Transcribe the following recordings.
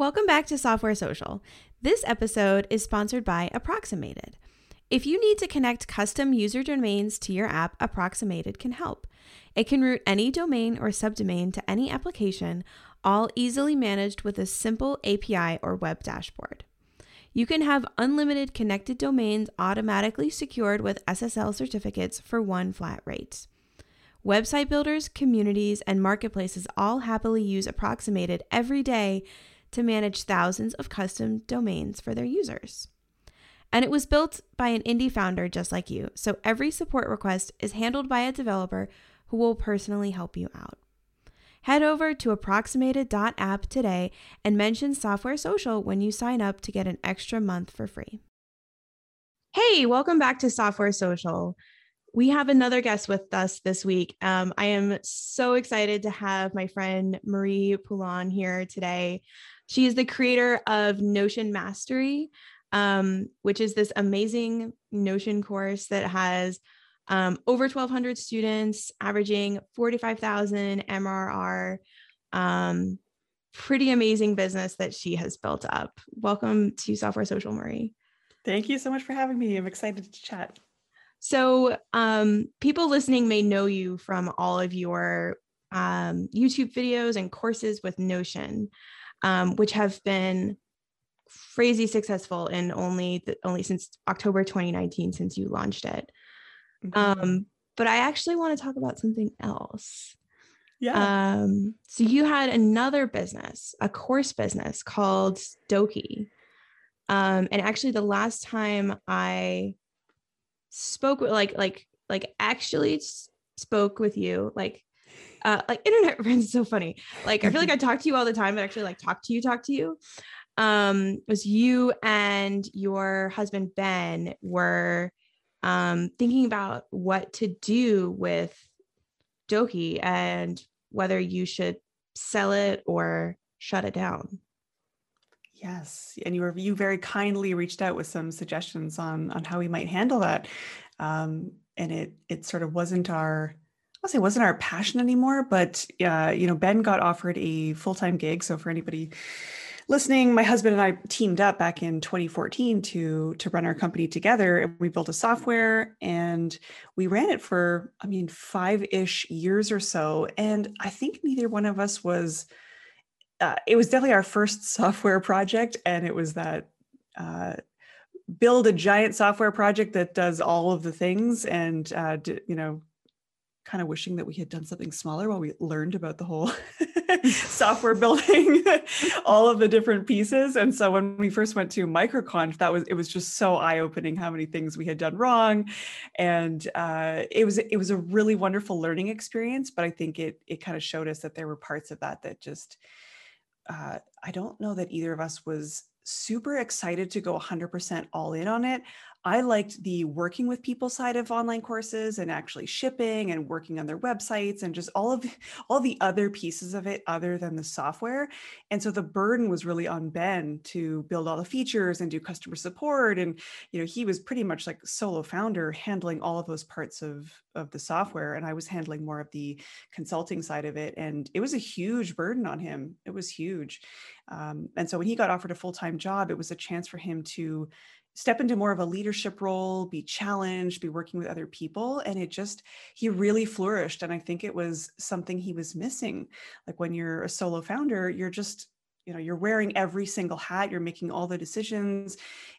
Welcome back to Software Social. This episode is sponsored by Approximated. If you need to connect custom user domains to your app, Approximated can help. It can route any domain or subdomain to any application, all easily managed with a simple API or web dashboard. You can have unlimited connected domains automatically secured with SSL certificates for one flat rate. Website builders, communities, and marketplaces all happily use Approximated every day to manage thousands of custom domains for their users. And it was built by an indie founder just like you, so every support request is handled by a developer who will personally help you out. Head over to approximated.app today and mention Software Social when you sign up to get an extra month for free. Hey, welcome back to Software Social. We have another guest with us this week. Um, I am so excited to have my friend Marie Poulin here today. She is the creator of Notion Mastery, um, which is this amazing Notion course that has um, over 1,200 students, averaging 45,000 MRR. Um, pretty amazing business that she has built up. Welcome to Software Social, Marie. Thank you so much for having me. I'm excited to chat. So, um, people listening may know you from all of your um, YouTube videos and courses with Notion um, which have been crazy successful in only the, only since October 2019 since you launched it. Mm-hmm. Um, but I actually want to talk about something else. Yeah. Um, so you had another business, a course business called Doki. Um, and actually the last time I spoke with like like like actually spoke with you, like uh, like internet friends is so funny. Like I feel like I talk to you all the time, but actually like talk to you, talk to you. Um, was you and your husband Ben were um thinking about what to do with Doki and whether you should sell it or shut it down. Yes, and you were you very kindly reached out with some suggestions on on how we might handle that, um, and it it sort of wasn't our I'll say wasn't our passion anymore, but uh, you know, Ben got offered a full-time gig. So for anybody listening, my husband and I teamed up back in 2014 to to run our company together. And we built a software and we ran it for, I mean, five-ish years or so. And I think neither one of us was uh, it was definitely our first software project. And it was that uh, build a giant software project that does all of the things and uh, you know kind of wishing that we had done something smaller while we learned about the whole software building all of the different pieces and so when we first went to microconf that was it was just so eye-opening how many things we had done wrong and uh, it was it was a really wonderful learning experience but i think it it kind of showed us that there were parts of that that just uh, i don't know that either of us was super excited to go 100% all in on it. I liked the working with people side of online courses and actually shipping and working on their websites and just all of all the other pieces of it other than the software. And so the burden was really on Ben to build all the features and do customer support and you know he was pretty much like solo founder handling all of those parts of of the software and I was handling more of the consulting side of it and it was a huge burden on him. It was huge. Um, and so when he got offered a full-time job, it was a chance for him to step into more of a leadership role, be challenged, be working with other people. And it just, he really flourished. And I think it was something he was missing. Like when you're a solo founder, you're just, you know, you're wearing every single hat, you're making all the decisions.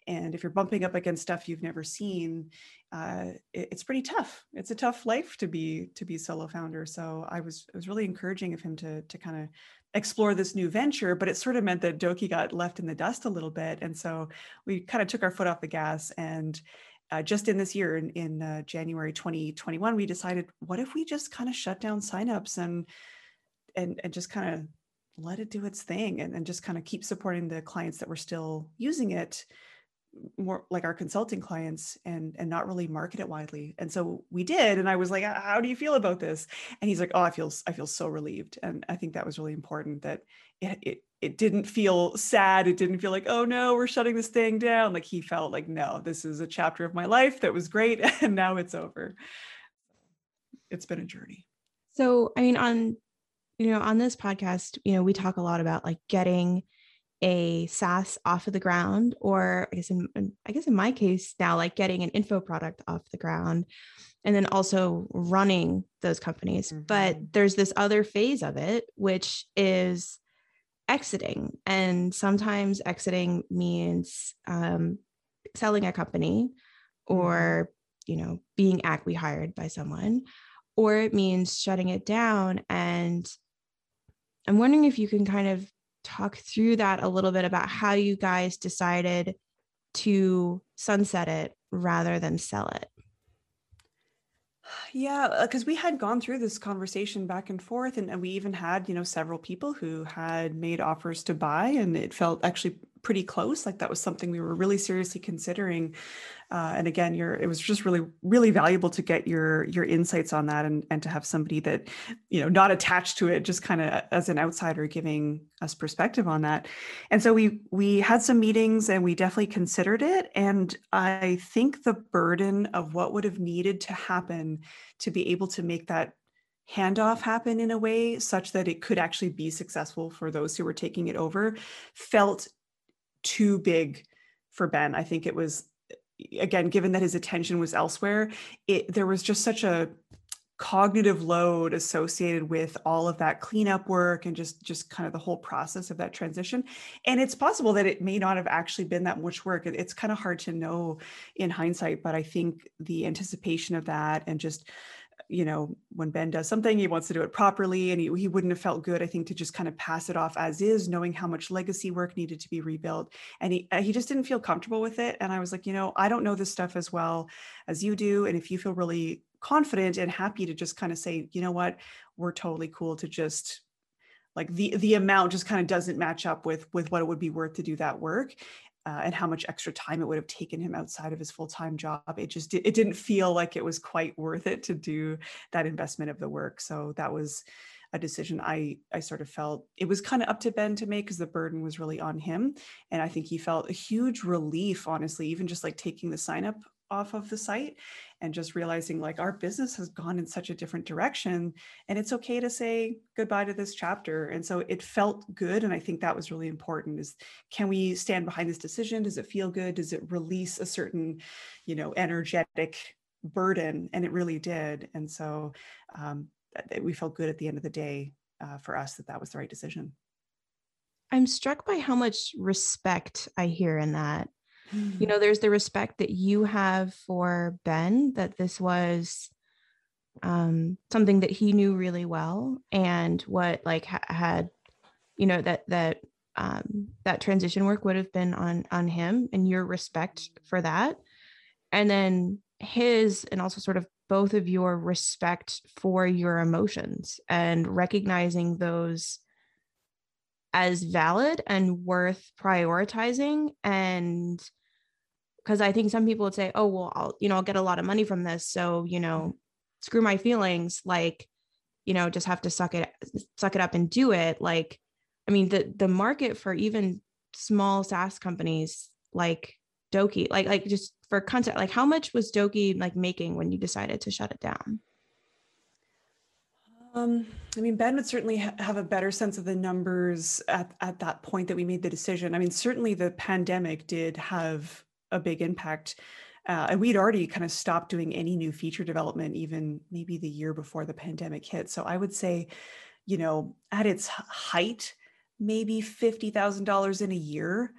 And if you're bumping up against stuff you've never seen, uh, it, it's pretty tough. It's a tough life to be to be solo founder. So I was it was really encouraging of him to to kind of explore this new venture, but it sort of meant that Doki got left in the dust a little bit. And so we kind of took our foot off the gas. And uh, just in this year, in, in uh, January 2021, we decided, what if we just kind of shut down signups and and and just kind of let it do its thing and, and just kind of keep supporting the clients that were still using it more like our consulting clients and and not really market it widely. And so we did and i was like how do you feel about this? And he's like oh i feel i feel so relieved. And i think that was really important that it, it it didn't feel sad. It didn't feel like oh no we're shutting this thing down. Like he felt like no this is a chapter of my life that was great and now it's over. It's been a journey. So i mean on you know on this podcast you know we talk a lot about like getting a SaaS off of the ground, or I guess in I guess in my case now, like getting an info product off the ground, and then also running those companies. Mm-hmm. But there's this other phase of it, which is exiting, and sometimes exiting means um, selling a company, mm-hmm. or you know being acqui-hired by someone, or it means shutting it down. And I'm wondering if you can kind of talk through that a little bit about how you guys decided to sunset it rather than sell it. Yeah, because uh, we had gone through this conversation back and forth, and, and we even had, you know, several people who had made offers to buy, and it felt actually pretty close. Like that was something we were really seriously considering. Uh, and again, your it was just really really valuable to get your your insights on that, and and to have somebody that you know not attached to it, just kind of as an outsider giving us perspective on that. And so we we had some meetings, and we definitely considered it. And I think the burden of what would have needed to happen to be able to make that handoff happen in a way such that it could actually be successful for those who were taking it over felt too big for Ben. I think it was again given that his attention was elsewhere, it there was just such a cognitive load associated with all of that cleanup work and just just kind of the whole process of that transition and it's possible that it may not have actually been that much work it's kind of hard to know in hindsight but i think the anticipation of that and just you know, when Ben does something, he wants to do it properly, and he, he wouldn't have felt good, I think, to just kind of pass it off as is, knowing how much legacy work needed to be rebuilt, and he uh, he just didn't feel comfortable with it. And I was like, you know, I don't know this stuff as well as you do, and if you feel really confident and happy to just kind of say, you know what, we're totally cool to just like the the amount just kind of doesn't match up with with what it would be worth to do that work uh, and how much extra time it would have taken him outside of his full-time job. It just it didn't feel like it was quite worth it to do that investment of the work. So that was a decision i i sort of felt it was kind of up to ben to make because the burden was really on him. And i think he felt a huge relief honestly even just like taking the sign up off of the site and just realizing like our business has gone in such a different direction and it's okay to say goodbye to this chapter. And so it felt good and i think that was really important is can we stand behind this decision? Does it feel good? Does it release a certain you know energetic burden? And it really did. And so um, we felt good at the end of the day uh, for us that that was the right decision. I'm struck by how much respect i hear in that you know there's the respect that you have for ben that this was um something that he knew really well and what like ha- had you know that that um that transition work would have been on on him and your respect for that. And then his and also sort of both of your respect for your emotions and recognizing those as valid and worth prioritizing and because I think some people would say, "Oh, well, I'll you know I'll get a lot of money from this, so you know, mm-hmm. screw my feelings." Like, you know, just have to suck it suck it up and do it. Like, I mean, the the market for even small SaaS companies like Doki, like like just for content, like how much was Doki like making when you decided to shut it down? Um, I mean, Ben would certainly ha- have a better sense of the numbers at, at that point that we made the decision. I mean, certainly the pandemic did have a big impact. Uh, and we'd already kind of stopped doing any new feature development, even maybe the year before the pandemic hit. So I would say, you know, at its height, maybe $50,000 in a year.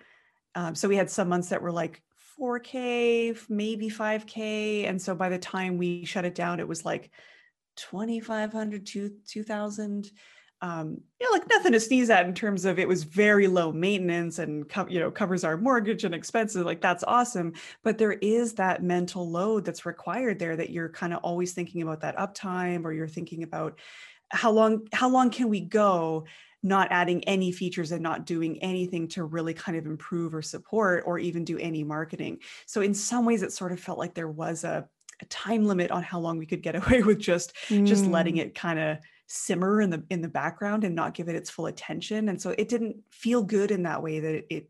Um, so we had some months that were like 4K, maybe 5K. And so by the time we shut it down, it was like 2,500 to 2,000 um, you know, like nothing to sneeze at in terms of it was very low maintenance and co- you know covers our mortgage and expenses. Like that's awesome, but there is that mental load that's required there that you're kind of always thinking about that uptime, or you're thinking about how long how long can we go not adding any features and not doing anything to really kind of improve or support or even do any marketing. So in some ways, it sort of felt like there was a, a time limit on how long we could get away with just mm. just letting mm. it kind of simmer in the in the background and not give it its full attention and so it didn't feel good in that way that it,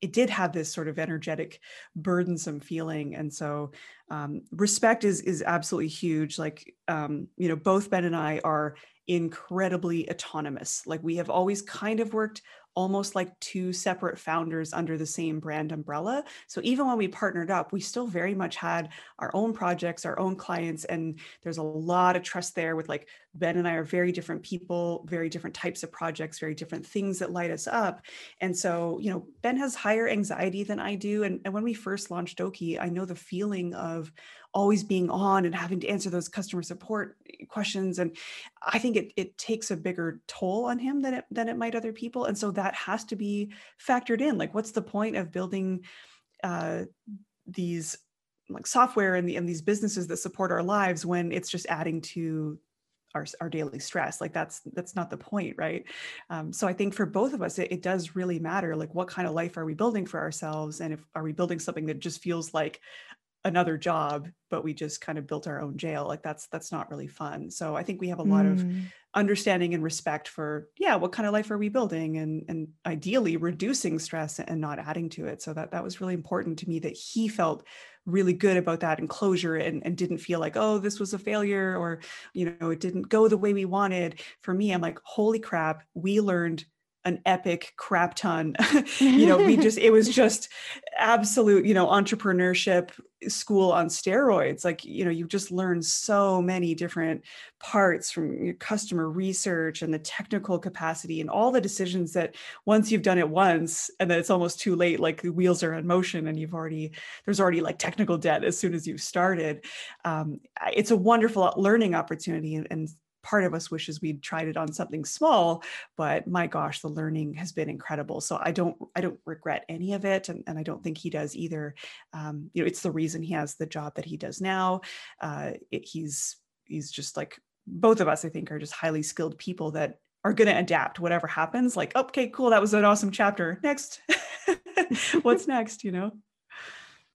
it did have this sort of energetic burdensome feeling and so um, respect is is absolutely huge like um, you know both ben and i are incredibly autonomous like we have always kind of worked almost like two separate founders under the same brand umbrella. So even when we partnered up, we still very much had our own projects, our own clients, and there's a lot of trust there with like Ben and I are very different people, very different types of projects, very different things that light us up. And so, you know, Ben has higher anxiety than I do. And, and when we first launched Doki, I know the feeling of always being on and having to answer those customer support questions. And I think it, it takes a bigger toll on him than it, than it might other people. And so that has to be factored in. Like, what's the point of building uh, these like software and, the, and these businesses that support our lives when it's just adding to our, our daily stress like that's that's not the point right um, so i think for both of us it, it does really matter like what kind of life are we building for ourselves and if are we building something that just feels like another job but we just kind of built our own jail like that's that's not really fun. So i think we have a lot mm. of understanding and respect for yeah what kind of life are we building and and ideally reducing stress and not adding to it. So that that was really important to me that he felt really good about that enclosure and, and didn't feel like oh this was a failure or you know it didn't go the way we wanted. For me i'm like holy crap we learned an epic crap ton. you know, we just, it was just absolute, you know, entrepreneurship school on steroids. Like, you know, you just learn so many different parts from your customer research and the technical capacity and all the decisions that once you've done it once and then it's almost too late, like the wheels are in motion and you've already, there's already like technical debt as soon as you've started. Um, it's a wonderful learning opportunity and, and part of us wishes we'd tried it on something small but my gosh the learning has been incredible. So i don't i don't regret any of it and, and i don't think he does either. Um, you know it's the reason he has the job that he does now. Uh, it, he's he's just like both of us i think are just highly skilled people that are going to adapt whatever happens like okay cool that was an awesome chapter next. What's next you know?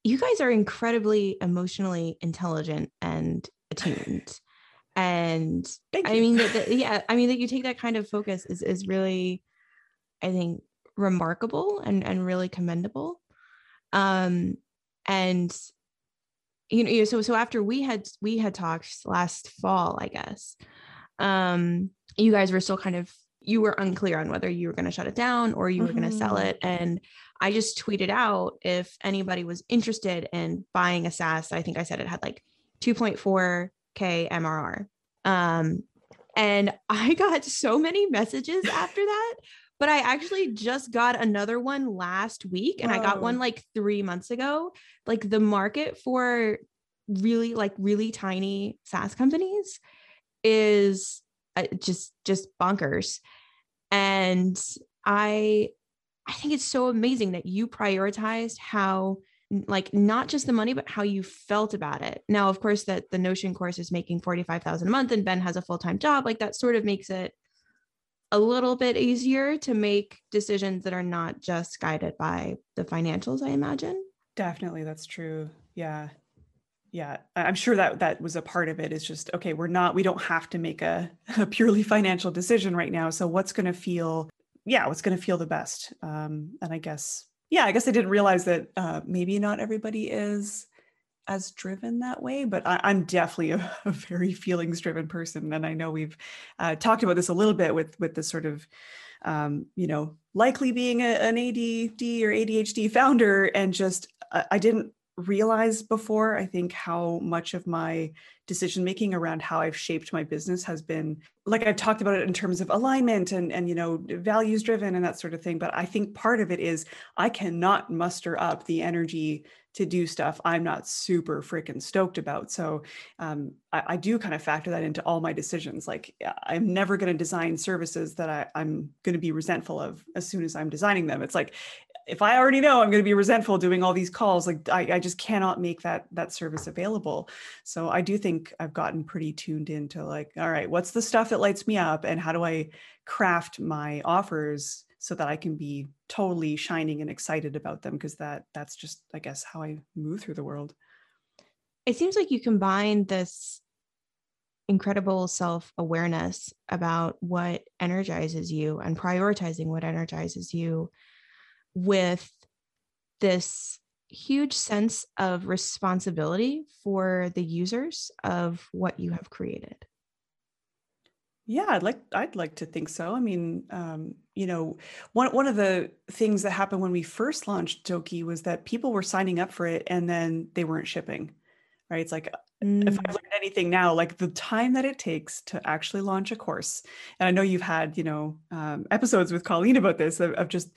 You guys are incredibly emotionally intelligent and attuned and i mean that, that, yeah i mean that you take that kind of focus is is really i think remarkable and and really commendable. Um and you know so so after we had we had talked last fall i guess um you guys were still kind of you were unclear on whether you were going to shut it down or you were mm-hmm. going to sell it. And i just tweeted out if anybody was interested in buying a SaaS i think i said it had like 2.4 K MRR. Um, and I got so many messages after that. But I actually just got another one last week and Whoa. I got one like three months ago. Like the market for really, like really tiny SaaS companies is uh, just, just bonkers. And I, I think it's so amazing that you prioritized how like not just the money but how you felt about it. Now of course that the notion course is making 45000 a month and ben has a full-time job like that sort of makes it a little bit easier to make decisions that are not just guided by the financials i imagine. Definitely that's true. Yeah. Yeah. I'm sure that that was a part of it. Is just okay we're not we don't have to make a, a purely financial decision right now. So what's going to feel yeah what's going to feel the best? Um, and i guess yeah, I guess I didn't realize that uh, maybe not everybody is as driven that way, but I, am definitely a, a, very feelings driven person, and I know we've uh, talked about this a little bit with with the sort of um, you know likely being a, an ADD or ADHD founder, and just uh, I didn't realize before i think how much of my decision making around how i've shaped my business has been like i've talked about it in terms of alignment and and you know values driven and that sort of thing but i think part of it is i cannot muster up the energy to do stuff i'm not super freaking stoked about so um, I, I, do kind of factor that into all my decisions like i'm never going to design services that I, i'm going to be resentful of as soon as i'm designing them it's like if I already know I'm going to be resentful doing all these calls, like I, I, just cannot make that that service available. So I do think I've gotten pretty tuned into like, all right, what's the stuff that lights me up, and how do I craft my offers so that I can be totally shining and excited about them? Because that that's just, I guess, how I move through the world. It seems like you combine this incredible self awareness about what energizes you and prioritizing what energizes you with this huge sense of responsibility for the users of what you have created yeah i'd like i'd like to think so i mean um, you know, one one of the things that happened when we first launched Doki was that people were signing up for it and then they weren't shipping. Right? It's like mm. if I've learned anything now, like the time that it takes to actually launch a course, and I know you've had you know um, episodes with Colleen about this of, of just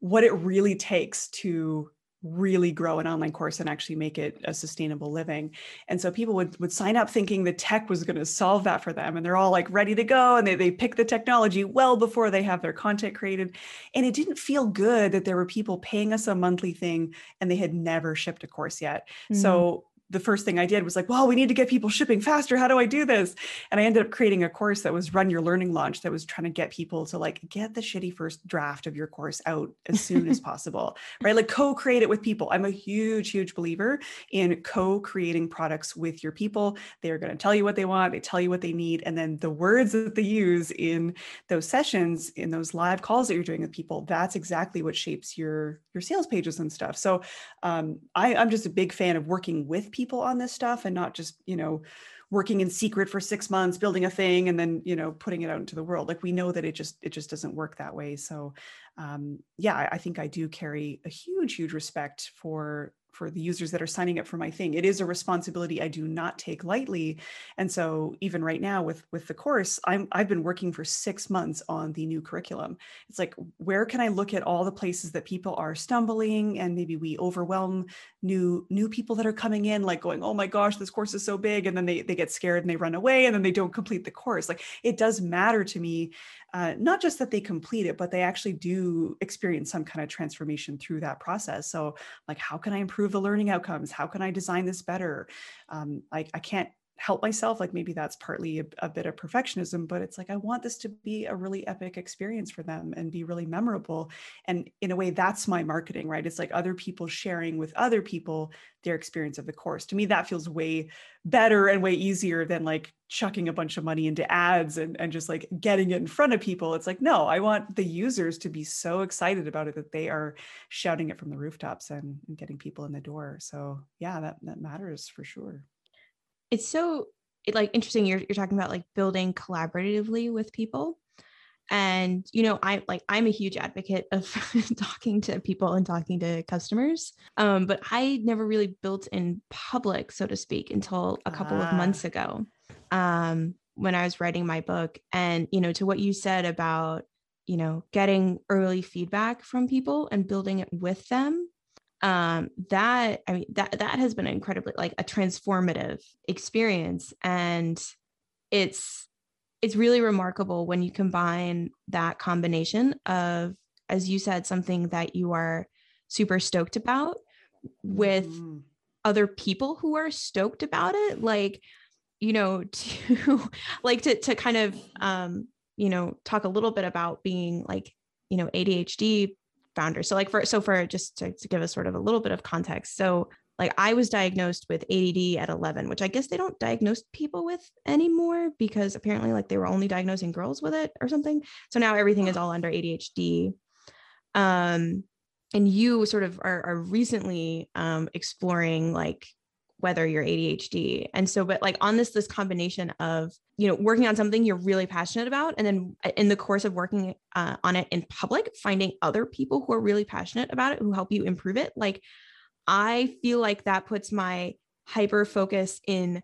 what it really takes to really grow an online course and actually make it a sustainable living. And so people would would sign up thinking the tech was going to solve that for them. And they're all like ready to go and they, they pick the technology well before they have their content created. And it didn't feel good that there were people paying us a monthly thing and they had never shipped a course yet. Mm-hmm. So the first thing I did was like, well, we need to get people shipping faster. How do I do this? And I ended up creating a course that was run your learning launch that was trying to get people to like get the shitty first draft of your course out as soon as possible, right? Like co-create it with people. I'm a huge, huge believer in co-creating products with your people. They are going to tell you what they want, they tell you what they need, and then the words that they use in those sessions, in those live calls that you're doing with people, that's exactly what shapes your your sales pages and stuff. So um, I, I'm just a big fan of working with people people on this stuff and not just you know working in secret for six months building a thing and then you know putting it out into the world. Like we know that it just it just doesn't work that way. So um, yeah I think i do carry a huge huge respect for for the users that are signing up for my thing. It is a responsibility i do not take lightly. And so even right now with with the course i'm i've been working for six months on the new curriculum. It's like where can i look at all the places that people are stumbling and maybe we overwhelm new new people that are coming in like going oh my gosh this course is so big and then they they get scared and they run away and then they don't complete the course. Like it does matter to me uh, not just that they complete it, but they actually do experience some kind of transformation through that process. So, like, how can I improve the learning outcomes? How can I design this better? Um, like, I can't help myself like maybe that's partly a, a, bit of perfectionism but it's like i want this to be a really epic experience for them and be really memorable. And in a way that's my marketing right? It's like other people sharing with other people their experience of the course. To me that feels way better and way easier than like chucking a bunch of money into ads and, and just like getting it in front of people. It's like no i want the users to be so excited about it that they are shouting it from the rooftops and, and getting people in the door. So yeah that, that matters for sure it's so it, like interesting you're, you're talking about like building collaboratively with people. And you know i like i'm a huge advocate of talking to people and talking to customers. Um, but i never really built in public so to speak until a couple of months ah. ago um, when i was writing my book. And you know to what you said about you know getting early feedback from people and building it with them um that i mean that that has been incredibly like a transformative experience and it's it's really remarkable when you combine that combination of as you said something that you are super stoked about with mm. other people who are stoked about it like you know to like to to kind of um you know talk a little bit about being like you know ADHD founder. So like for so for just to, to give us sort of a little bit of context. So like I was diagnosed with ADD at 11, which I guess they don't diagnose people with anymore because apparently like they were only diagnosing girls with it or something. So now everything is all under ADHD. Um, and you sort of are, are recently um, exploring like whether you're ADHD. And so, but like on this, this combination of, you know, working on something you're really passionate about. And then uh, in the course of working uh, on it in public, finding other people who are really passionate about it, who help you improve it. Like, I feel like that puts my hyper focus in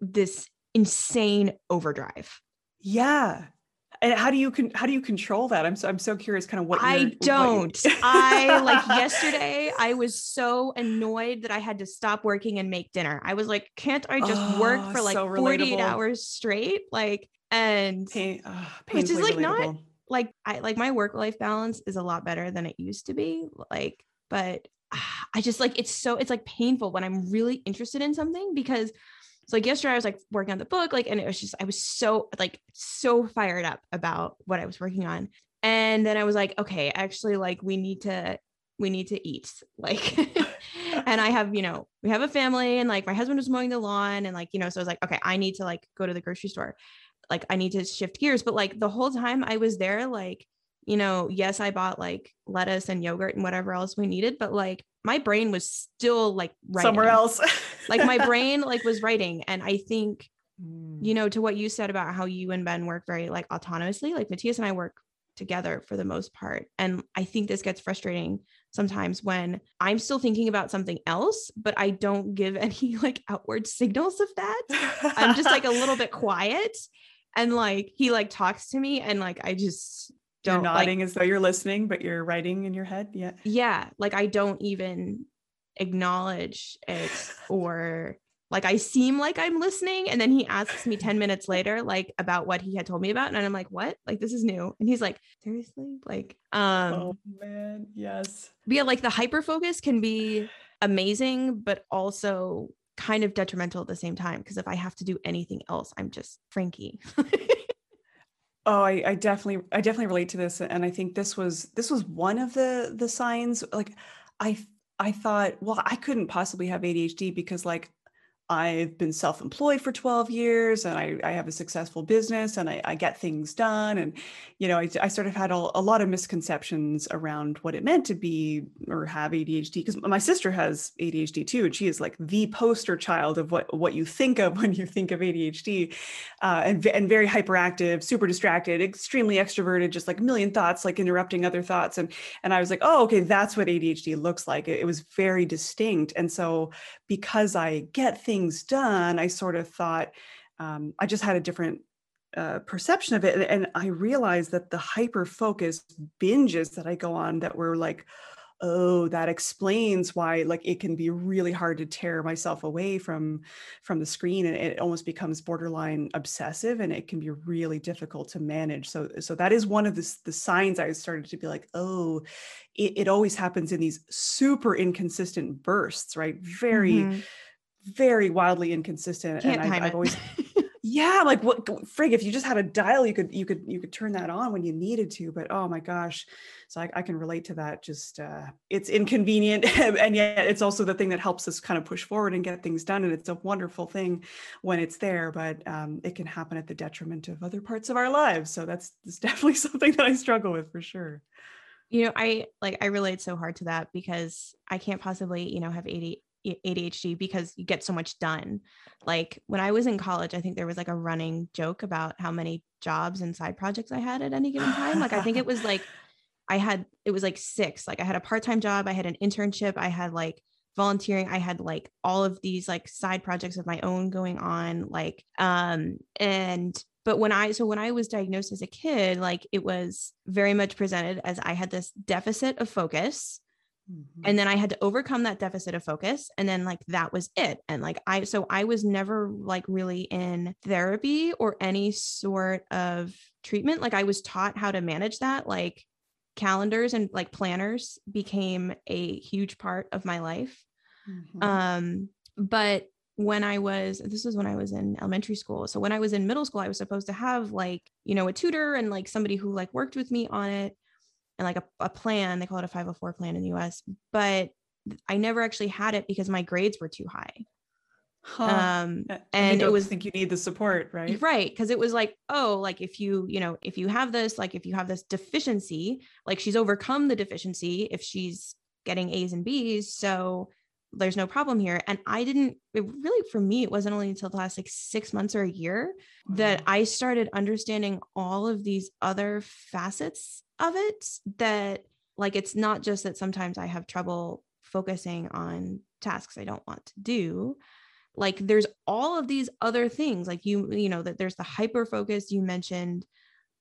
this insane overdrive. Yeah and how do you con- how do you control that? I'm so i'm so curious kind of what i don't what i like yesterday i was so annoyed that i had to stop working and make dinner. I was like can't i just oh, work for like so 48 hours straight? Like and Pain, uh, which is like relatable. not like i like my work life balance is a lot better than it used to be like but uh, i just like it's so it's like painful when i'm really interested in something because so like yesterday I was like working on the book, like, and it was just, I was so like so fired up about what I was working on. And then I was like, okay, actually, like we need to, we need to eat. Like, and I have, you know, we have a family and like my husband was mowing the lawn and like, you know, so I was like, okay, I need to like go to the grocery store. Like I need to shift gears. But like the whole time I was there, like, you know, yes, I bought like lettuce and yogurt and whatever else we needed, but like my brain was still like writing. somewhere else. like my brain like was writing. And I think, mm. you know, to what you said about how you and Ben work very like autonomously, like Matthias and I work together for the most part. And I think this gets frustrating sometimes when I'm still thinking about something else, but I don't give any like outward signals of that. I'm just like a little bit quiet. And like he like talks to me and like I just don't you're nodding like, as though you're listening, but you're writing in your head. Yeah. Yeah. Like I don't even acknowledge it or like I seem like I'm listening and then he asks me 10 minutes later like about what he had told me about and I'm like what like this is new and he's like seriously like um oh man yes but yeah like the hyper focus can be amazing but also kind of detrimental at the same time because if I have to do anything else I'm just Frankie Oh, I, I definitely, I definitely relate to this, and I think this was this was one of the the signs. Like, I I thought, well, I couldn't possibly have ADHD because like I've been self employed for 12 years and I, I have a successful business and I, I, get things done. And, you know, I, I sort of had a, a, lot of misconceptions around what it meant to be or have ADHD because my sister has ADHD too. And she is like the poster child of what, what you think of when you think of ADHD uh, and, and very hyperactive, super distracted, extremely extroverted, just like a million thoughts, like interrupting other thoughts. And, and I was like, oh, okay, that's what ADHD looks like. It, it was very distinct. And so because I get things done, I sort of thought um, I just had a different uh, perception of it. And, I realized that the hyper focused binges that I go on that were like, oh that explains why like it can be really hard to tear myself away from from the screen and it almost becomes borderline obsessive and it can be really difficult to manage so so that is one of the, the signs i started to be like oh it, it always happens in these super inconsistent bursts right very mm-hmm. Very wildly inconsistent Can't and I, I've always yeah like what frig if you just had a dial you could you could you could turn that on when you needed to but oh my gosh. So i, I can relate to that just uh it's inconvenient and yet it's also the thing that helps us kind of push forward and get things done and it's a wonderful thing when it's there but um, it can happen at the detriment of other parts of our lives. So that's, that's definitely something that i struggle with for sure. You know i like i relate so hard to that because i can't possibly you know have 80 ADHD because you get so much done. Like when I was in college, I think there was like a running joke about how many jobs and side projects I had at any given time. Like I think it was like I had it was like six. Like I had a part-time job, I had an internship, I had like volunteering, I had like all of these like side projects of my own going on like um and but when I so when I was diagnosed as a kid, like it was very much presented as I had this deficit of focus Mm-hmm. And then I had to overcome that deficit of focus. And then, like, that was it. And, like, I, so I was never like really in therapy or any sort of treatment. Like, I was taught how to manage that. Like, calendars and like planners became a huge part of my life. Mm-hmm. Um, but when I was, this was when I was in elementary school. So when I was in middle school, I was supposed to have like, you know, a tutor and like somebody who like worked with me on it and like a, a plan. They call it a 504 plan in the US, but I never actually had it because my grades were too high. Huh. Um, and it was think you need the support, right? Right. Cause it was like, oh, like if you, you know, if you have this, like if you have this deficiency, like she's overcome the deficiency if she's getting A's and B's. So there's no problem here. And I didn't it really for me, it wasn't only until the last like six months or a year that I started understanding all of these other facets of it that like it's not just that sometimes I have trouble focusing on tasks I don't want to do. Like there's all of these other things like you you know that there's the hyper focus you mentioned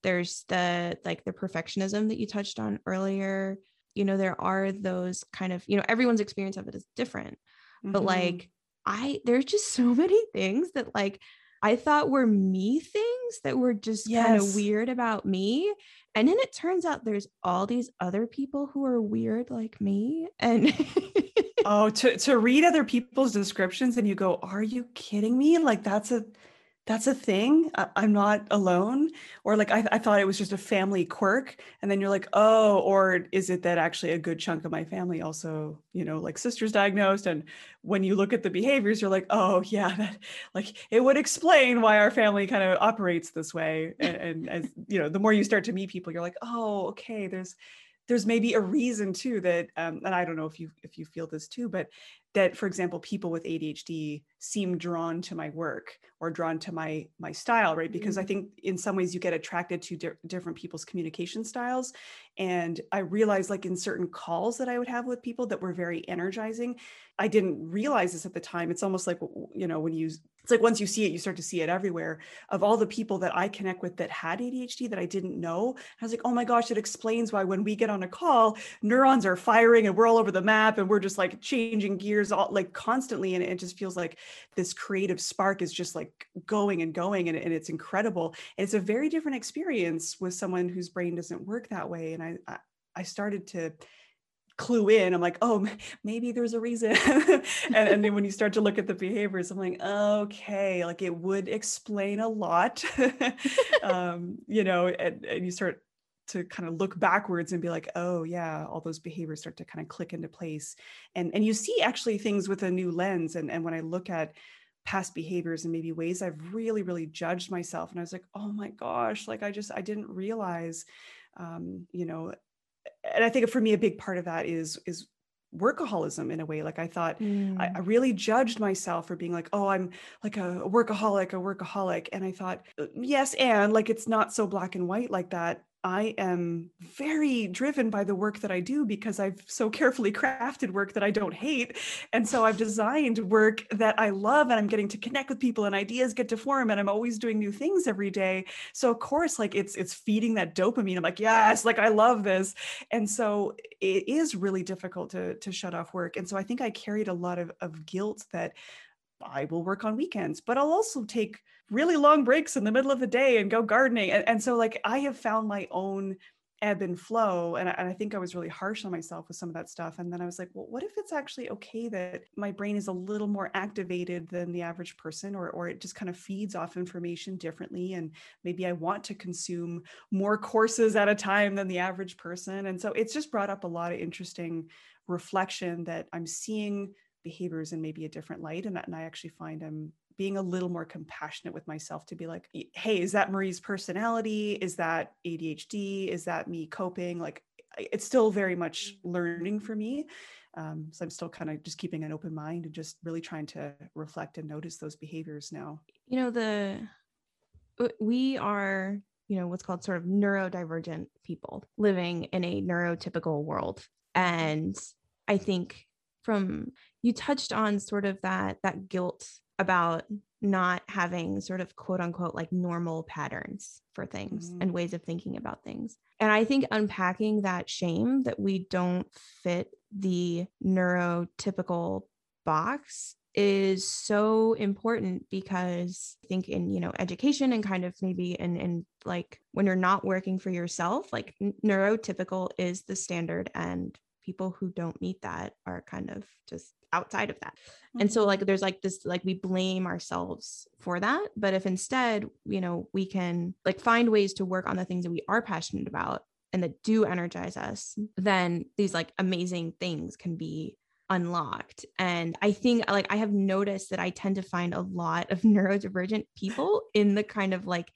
there's the like the perfectionism that you touched on earlier you know there are those kind of you know everyone's experience of it is different mm-hmm. but like i there's just so many things that like i thought were me things that were just yes. kind of weird about me and then it turns out there's all these other people who are weird like me. And oh, to, to read other people's descriptions and you go, are you kidding me? Like that's a that's a thing. I, am not alone. Or like I, I thought it was just a family quirk. And then you're like, oh, or is it that actually a good chunk of my family also, you know, like sisters diagnosed? And when you look at the behaviors, you're like, oh yeah, that like it would explain why our family kind of operates this way. And, and as you know, the more you start to meet people, you're like, oh, okay, there's there's maybe a reason too that um, and i don't know if you if you feel this too but that for example people with adhd seem drawn to my work or drawn to my my style right because mm-hmm. i think in some ways you get attracted to di- different people's communication styles and i realized like in certain calls that i would have with people that were very energizing i didn't realize this at the time it's almost like you know when you it's like once you see it, you start to see it everywhere. Of all the people that I connect with that had ADHD that I didn't know, I was like, oh my gosh, it explains why when we get on a call, neurons are firing and we're all over the map and we're just like changing gears all like constantly. And it just feels like this creative spark is just like going and going and, and it's incredible. And it's a very different experience with someone whose brain doesn't work that way. And I, I, I started to clue in. I'm like oh maybe there's a reason. And, and then when you start to look at the behaviors i'm like okay like it would explain a lot. Um, you know and, and you start to kind of look backwards and be like oh yeah all those behaviors start to kind of click into place. And and you see actually things with a new lens. And and when i look at past behaviors and maybe ways i've really really judged myself and i was like oh my gosh like i just i didn't realize um, you know and I think for me, a big part of that is is workaholism in a way. Like I thought mm. I, I, really judged myself for being like, oh, I'm like a workaholic, a workaholic. And I thought, uh, yes, and like it's not so black and white like that. I am very driven by the work that I do because I've so carefully crafted work that I don't hate. And so I've designed work that I love and I'm getting to connect with people and ideas get to form and I'm always doing new things every day. So of course like it's it's feeding that dopamine. I'm like, yes, like I love this. And so it is really difficult to to shut off work. And so I think I carried a lot of of guilt that I will work on weekends, but I'll also take really long breaks in the middle of the day and go gardening. And, and so, like, I have found my own ebb and flow. And I, and I, think I was really harsh on myself with some of that stuff. And then I was like, well, what if it's actually okay that my brain is a little more activated than the average person, or, or it just kind of feeds off information differently? And maybe I want to consume more courses at a time than the average person. And so it's just brought up a lot of interesting reflection that I'm seeing behaviors in maybe a different light and, and i actually find i'm being a little more compassionate with myself to be like hey is that marie's personality? Is that adhd is that me coping? Like it's still very much mm. learning for me um, so i'm still kind of just keeping an open mind and just really trying to reflect and notice those behaviors now. You know the we are you know what's called sort of neurodivergent people living in a neurotypical world and i think from you touched on sort of that that guilt about not having sort of quote unquote like normal patterns for things mm-hmm. and ways of thinking about things. And I think unpacking that shame that we don't fit the neurotypical box is so important because I think in you know education and kind of maybe in in like when you're not working for yourself like neurotypical is the standard and people who don't meet that are kind of just outside of that. Mm-hmm. And so like there's like this like we blame ourselves for that, but if instead, you know, we can like find ways to work on the things that we are passionate about and that do energize us, then these like amazing things can be unlocked. And I think like I have noticed that I tend to find a lot of neurodivergent people in the kind of like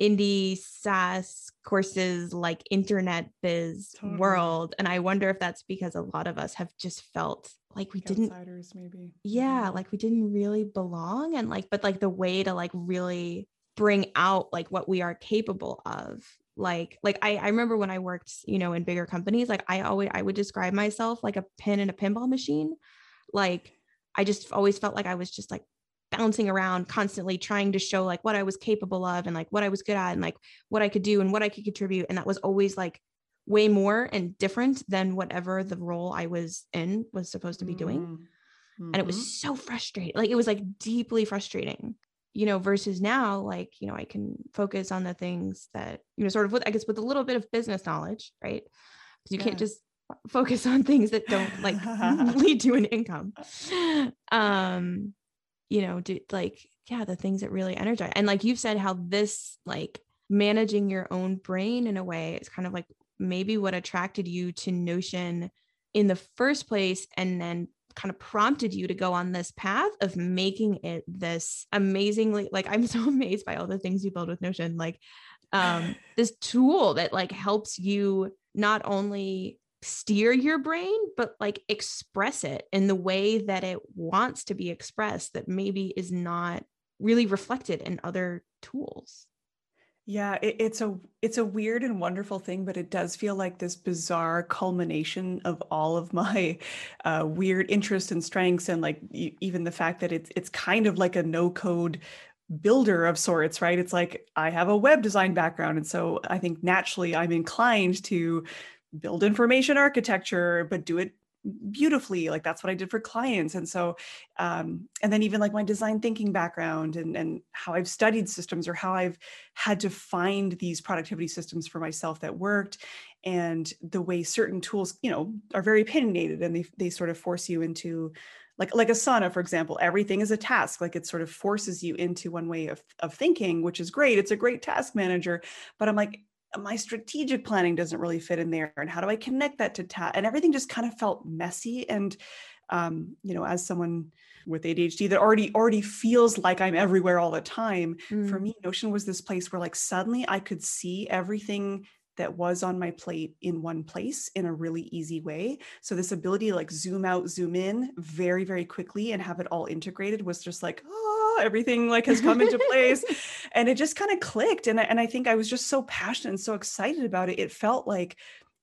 indie SaaS courses like internet biz totally. world. And I wonder if that's because a lot of us have just felt like we didn't maybe. Yeah, mm-hmm. like we didn't really belong. And like, but like the way to like really bring out like what we are capable of. Like, like I, I remember when I worked, you know, in bigger companies, like I always I would describe myself like a pin in a pinball machine. Like I just always felt like I was just like bouncing around constantly trying to show like what I was capable of and like what I was good at and like what I could do and what I could contribute. And that was always like way more and different than whatever the role I was in was supposed to be doing. Mm-hmm. And it was mm-hmm. so frustrating. Like it was like deeply frustrating, you know, versus now, like, you know, I can focus on the things that, you know, sort of with, I guess, with a little bit of business knowledge, right? Because you yeah. can't just focus on things that don't like lead to an income. Um, you know, do like, yeah, the things that really energize. And like you've said, how this like managing your own brain in a way is kind of like maybe what attracted you to Notion in the first place and then kind of prompted you to go on this path of making it this amazingly like I'm so amazed by all the things you build with Notion like um, this tool that like helps you not only steer your brain, but like express it in the way that it wants to be expressed that maybe is not really reflected in other tools. Yeah, it, it's a it's a weird and wonderful thing, but it does feel like this bizarre culmination of all of my uh, weird interests and strengths, and like even the fact that it's it's kind of like a no code builder of sorts, right? It's like I have a web design background, and so I think naturally I'm inclined to build information architecture, but do it beautifully like that's what i did for clients. And so um, and then even like my design thinking background and and how i've studied systems or how i've had to find these productivity systems for myself that worked and the way certain tools you know are very opinionated and they, they sort of force you into like like asana for example everything is a task. Like it sort of forces you into one way of, of thinking which is great. It's a great task manager. But i'm like my strategic planning doesn't really fit in there and how do i connect that to ta and everything just kind of felt messy and um, you know as someone with adhd that already already feels like i'm everywhere all the time mm. for me notion was this place where like suddenly i could see everything that was on my plate in one place in a really easy way so this ability to like zoom out zoom in very very quickly and have it all integrated was just like oh everything like has come into place. And it just kind of clicked and I, and I think I was just so passionate and so excited about it. It felt like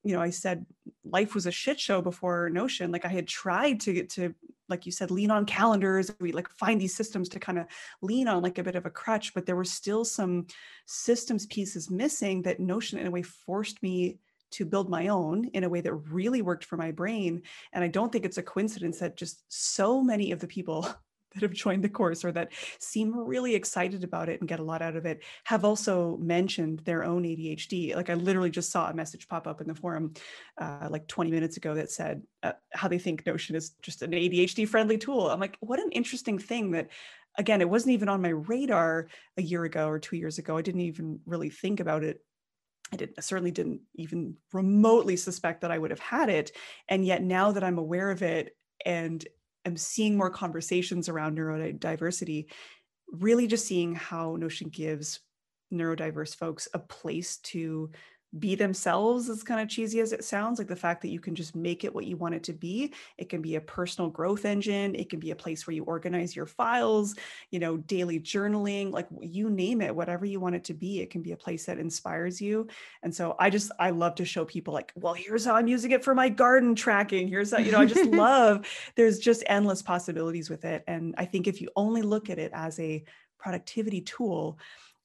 you know I said life was a shit show before Notion. Like I had tried to get to like you said lean on calendars. We like find these systems to kind of lean on like a bit of a crutch but there were still some systems pieces missing that Notion in a way forced me to build my own in a way that really worked for my brain. And I don't think it's a coincidence that just so many of the people that have joined the course or that seem really excited about it and get a lot out of it have also mentioned their own ADHD. Like I literally just saw a message pop up in the forum uh, like 20 minutes ago that said uh, how they think Notion is just an ADHD friendly tool. I'm like, what an interesting thing that again, it wasn't even on my radar a year ago or two years ago. I didn't even really think about it I didn't I certainly didn't even remotely suspect that I would have had it. And yet now that I'm aware of it and am seeing more conversations around neurodiversity, really just seeing how Notion gives neurodiverse folks a place to be themselves as kind of cheesy as it sounds like the fact that you can just make it what you want it to be. It can be a personal growth engine it can be a place where you organize your files you know daily journaling like you name it whatever you want it to be it can be a place that inspires you. And so i just i love to show people like well here's how i'm using it for my garden tracking here's how you know i just love there's just endless possibilities with it. And i think if you only look at it as a productivity tool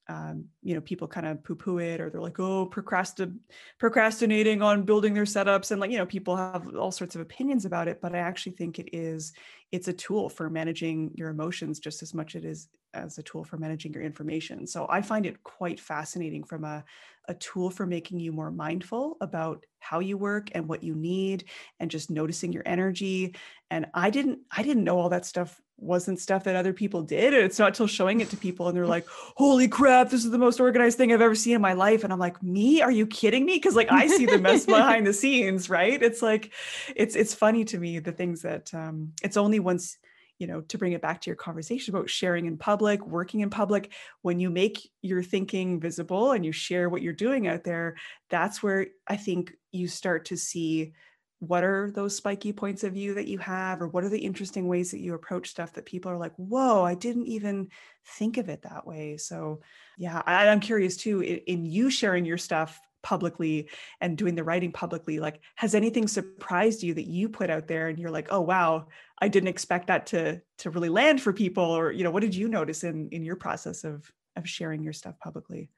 um, you know people kind of poo-poo it or they're like oh procrasti- procrastinating on building their setups and like you know people have all sorts of opinions about it but i actually think it is it's a tool for managing your emotions just as much as it is as a tool for managing your information. So i find it quite fascinating from a, a tool for making you more mindful about how you work and what you need and just noticing your energy. And i didn't i didn't know all that stuff wasn't stuff that other people did. And it's not till showing it to people and they're like, holy crap, this is the most organized thing I've ever seen in my life. And I'm like, me? Are you kidding me? Cause like I see the mess behind the scenes, right? It's like, it's it's funny to me the things that um it's only once you know to bring it back to your conversation about sharing in public working in public when you make your thinking visible and you share what you're doing out there that's where i think you start to see what are those spiky points of view that you have or what are the interesting ways that you approach stuff that people are like whoa i didn't even think of it that way. So yeah I, am curious too in, in you sharing your stuff publicly and doing the writing publicly like has anything surprised you that you put out there and you're like oh wow i didn't expect that to to really land for people or you know what did you notice in in your process of of sharing your stuff publicly?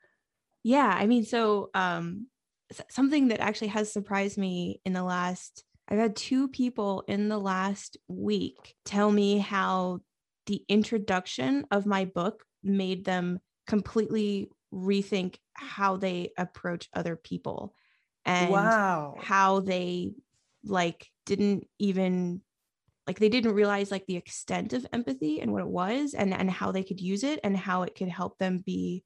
Yeah i mean so um something that actually has surprised me in the last I've had two people in the last week tell me how the introduction of my book made them completely rethink how they approach other people and wow. how they like didn't even like they didn't realize like the extent of empathy and what it was and and how they could use it and how it could help them be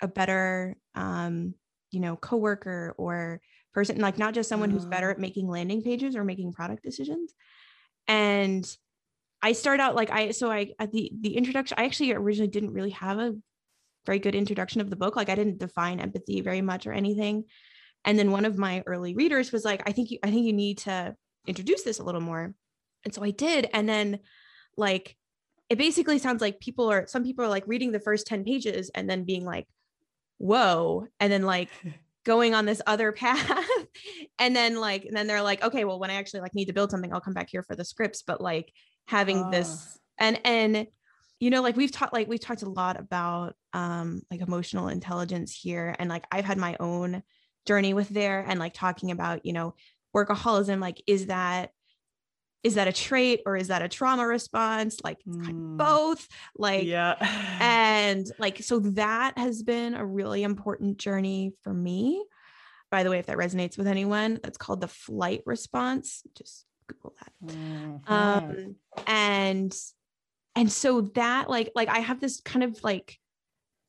a better um you know coworker or person like not just someone who's better oh. at making landing pages or making product decisions and i start out like i so i at the the introduction i actually originally didn't really have a very good introduction of the book. Like I didn't define empathy very much or anything. And then one of my early readers was like, I think you, I think you need to introduce this a little more. And so I did. And then like it basically sounds like people are some people are like reading the first 10 pages and then being like, whoa. And then like going on this other path. and then like, and then they're like, okay, well, when I actually like need to build something, I'll come back here for the scripts. But like having this ah. and and you know like we've talked like we've talked a lot about um like emotional intelligence here and like i've had my own journey with there and like talking about you know workaholism like is that is that a trait or is that a trauma response? Like mm. both like yeah. and like so that has been a really important journey for me. By the way if that resonates with anyone that's called the flight response. Just google that. Mm-hmm. um and and so that like like i have this kind of like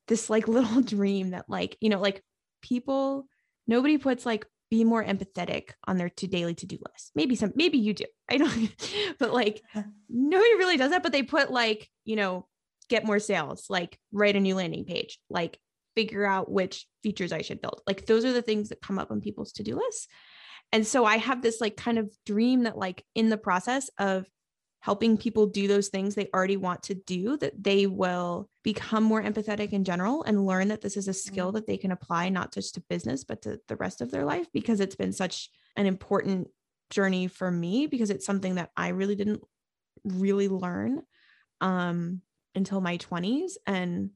this like little dream that like you know like people nobody puts like be more empathetic on their to daily to-do list. Maybe some maybe you do. I don't but like nobody really does that but they put like you know get more sales like write a new landing page like figure out which features i should build. Like those are the things that come up on people's to-do lists. And so i have this like kind of dream that like in the process of helping people do those things they already want to do that they will become more empathetic in general and learn that this is a skill mm-hmm. that they can apply not just to business but to the rest of their life because it's been such an important journey for me because it's something that I really didn't really learn um until my 20s and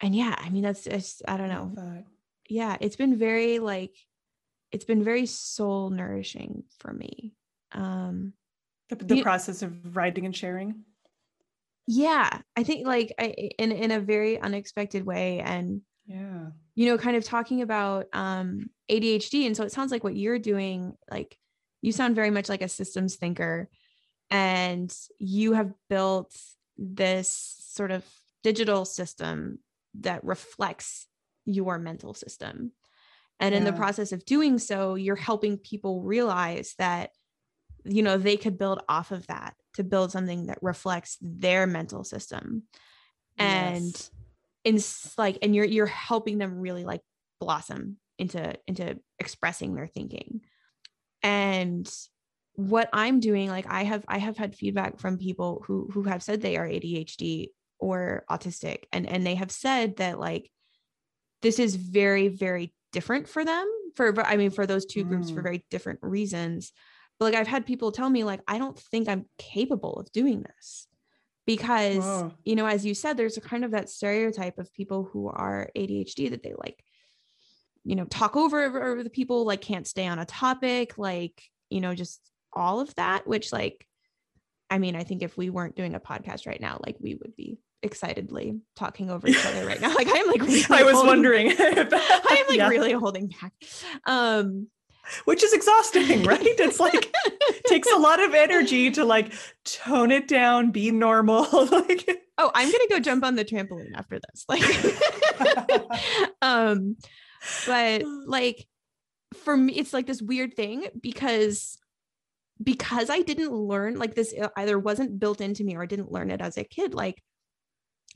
and yeah i mean that's just i don't know. yeah it's been very like it's been very soul nourishing for me. Um the, the you, process of writing and sharing? Yeah i think like I, in in a very unexpected way and yeah. you know kind of talking about um adhd and so it sounds like what you're doing like you sound very much like a systems thinker and you have built this sort of digital system that reflects your mental system. And yeah. in the process of doing so you're helping people realize that you know they could build off of that to build something that reflects their mental system and yes. in like and you're you're helping them really like blossom into into expressing their thinking and what i'm doing like i have i have had feedback from people who who have said they are adhd or autistic and and they have said that like this is very very different for them for i mean for those two groups for mm. very different reasons but like I've had people tell me like I don't think I'm capable of doing this because Whoa. you know as you said there's a kind of that stereotype of people who are ADHD that they like you know talk over, over the people like can't stay on a topic like you know just all of that which like I mean I think if we weren't doing a podcast right now like we would be excitedly talking over each other right now like I am like really I was wondering I am like yeah. really holding back um which is exhausting, right? It's like takes a lot of energy to like tone it down, be normal. like oh, I'm gonna go jump on the trampoline after this. Like um but like for me it's like this weird thing because because I didn't learn like this either wasn't built into me or I didn't learn it as a kid like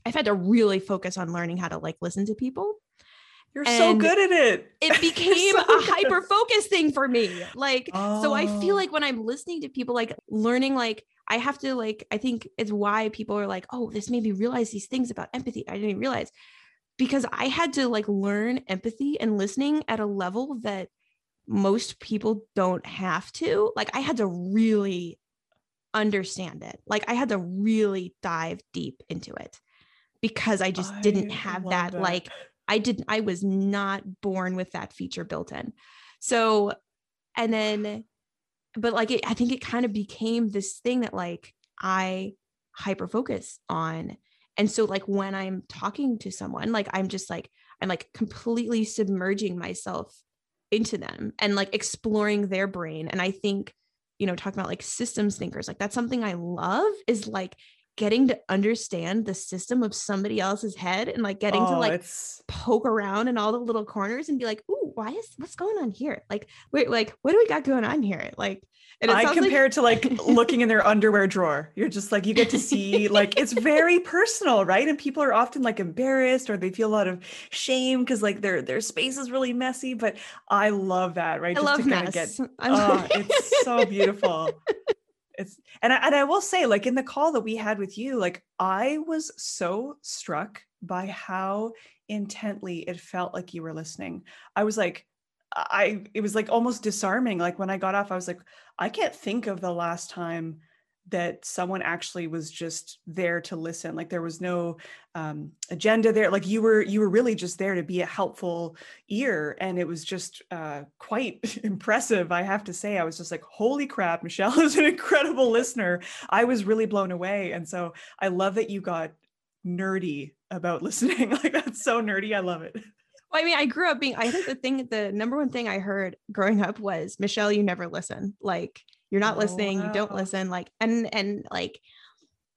I've had to really focus on learning how to like listen to people you're and so good at it. It became so a hyper focus thing for me. Like, oh. so I feel oh. like when I'm listening to people, like learning, like, I have to, like, I think it's why people are like, oh, this made me realize these things about empathy. I didn't realize because I had to like learn empathy and listening at a level that most people don't have to. Like, I had to really understand it. Like, I had to really dive deep into it because I just I didn't have that, that, like I didn't, I was not born with that feature built in. So, and then, but like, it, I think it kind of became this thing that like I hyper focus on. And so, like, when I'm talking to someone, like, I'm just like, I'm like completely submerging myself into them and like exploring their brain. And I think, you know, talking about like systems thinkers, like, that's something I love is like getting to understand the system of somebody else's head and like getting oh, to like it's... poke around in all the little corners and be like, ooh, why is what's going on here? Like, wait, like, what do we got going on here? Like, and I compare like- it to like looking in their underwear drawer. You're just like, you get to see, like, it's very personal, right? And people are often like embarrassed or they feel a lot of shame because like their their space is really messy. But I love that, right? I just love to mess. Get, oh, it's so beautiful. It's and I, and I will say, like in the call that we had with you, like I was so struck by how intently it felt like you were listening. I was like, I it was like almost disarming. Like when I got off, I was like, I can't think of the last time that someone actually was just there to listen like there was no um, agenda there like you were you were really just there to be a helpful ear and it was just uh, quite impressive i have to say i was just like holy crap michelle is an incredible listener i was really blown away and so i love that you got nerdy about listening like that's so nerdy i love it well, I mean, I grew up being, I think the thing, the number one thing I heard growing up was, Michelle, you never listen. Like, you're not oh, listening, wow. you don't listen. Like, and, and like,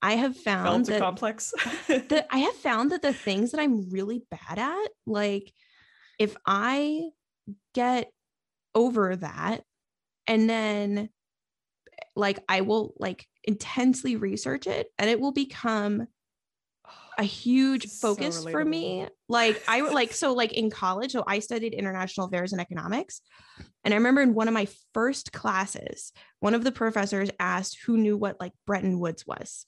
I have found that complex. that I have found that the things that I'm really bad at, like, if I get over that and then like I will like intensely research it and it will become a huge focus so for me. Like I like so like in college, so I studied international affairs and economics. And I remember in one of my first classes, one of the professors asked who knew what like Bretton Woods was.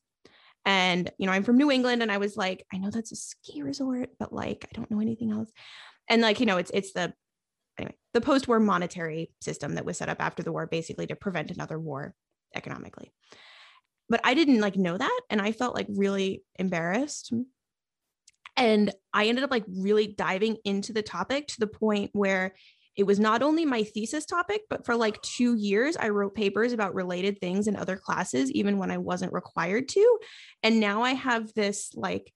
And you know, I'm from New England and I was like, I know that's a ski resort, but like I don't know anything else. And like, you know, it's it's the anyway, the post-war monetary system that was set up after the war basically to prevent another war economically but I didn't like know that. And I felt like really embarrassed. And I ended up like really diving into the topic to the point where it was not only my thesis topic, but for like two years, I wrote papers about related things in other classes, even when I wasn't required to. And now I have this like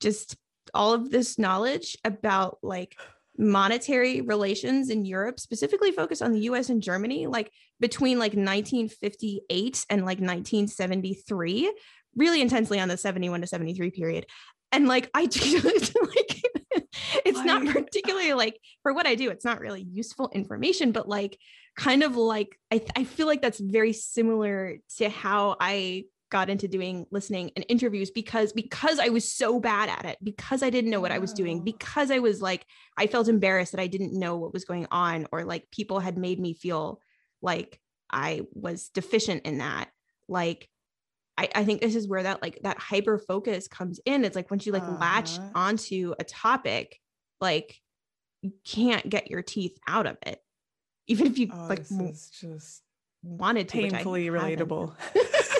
just all of this knowledge about like monetary relations in Europe, specifically focused on the US and Germany, like between like 1958 and like 1973, really intensely on the 71 to 73 period. And like I do like it's not particularly like for what I do, it's not really useful information, but like kind of like I, I feel like that's very similar to how I got into doing listening and interviews because because I was so bad at it because I didn't know what I was doing because I was like I felt embarrassed that I didn't know what was going on or like people had made me feel like I was deficient in that. Like I, I think this is where that like that hyper focus comes in. It's like once you like uh-huh. latch onto a topic like you can't get your teeth out of it. Even if you oh, like just wanted to painfully relatable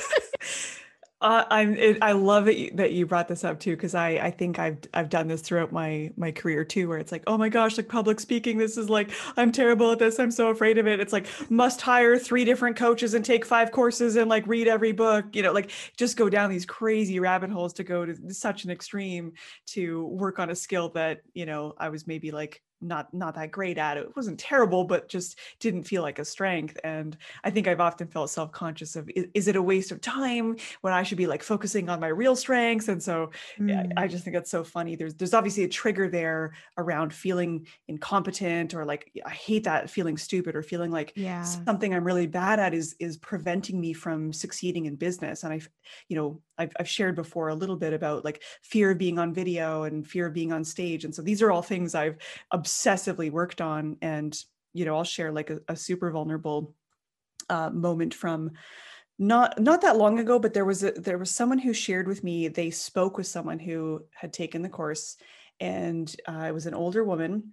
I'm. It, I love that you, that you brought this up too, because I I think I've I've done this throughout my my career too, where it's like, oh my gosh, like public speaking, this is like I'm terrible at this. I'm so afraid of it. It's like must hire three different coaches and take five courses and like read every book. You know, like just go down these crazy rabbit holes to go to such an extreme to work on a skill that you know I was maybe like not not that great at it. It wasn't terrible, but just didn't feel like a strength. And I think I've often felt self-conscious of is, is it a waste of time when I should be like focusing on my real strengths? And so mm. I, I just think that's so funny. There's there's obviously a trigger there around feeling incompetent or like I hate that feeling stupid or feeling like yeah. something I'm really bad at is is preventing me from succeeding in business. And I, you know, I've, I've shared before a little bit about like fear of being on video and fear of being on stage. And so these are all things I've obsessively worked on. And, you know, I'll share like a, a super vulnerable uh, moment from not not that long ago but there was a there was someone who shared with me they spoke with someone who had taken the course and uh, it was an older woman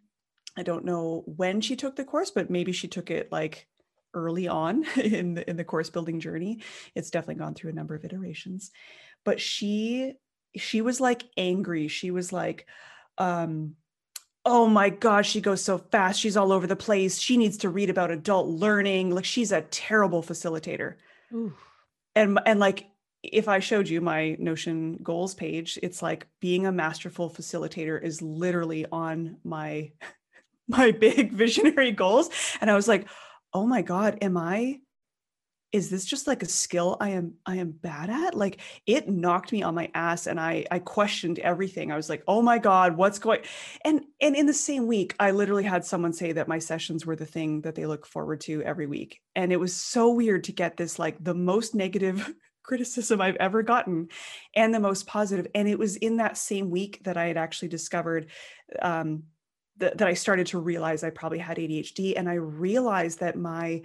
i don't know when she took the course but maybe she took it like early on in the in the course building journey it's definitely gone through a number of iterations. But she she was like angry. She was like um oh my gosh she goes so fast. She's all over the place. She needs to read about adult learning. Like she's a terrible facilitator. Ooh. and and like if I showed you my Notion goals page, it's like being a masterful facilitator is literally on my my big visionary goals. And I was like, oh my God, am I is this just like a skill I am I am bad at? Like it knocked me on my ass and I I questioned everything. I was like, "Oh my god, what's going?" And and in the same week, I literally had someone say that my sessions were the thing that they look forward to every week. And it was so weird to get this like the most negative criticism I've ever gotten and the most positive. And it was in that same week that I had actually discovered um, that, I started to realize I probably had ADHD. And I realized that my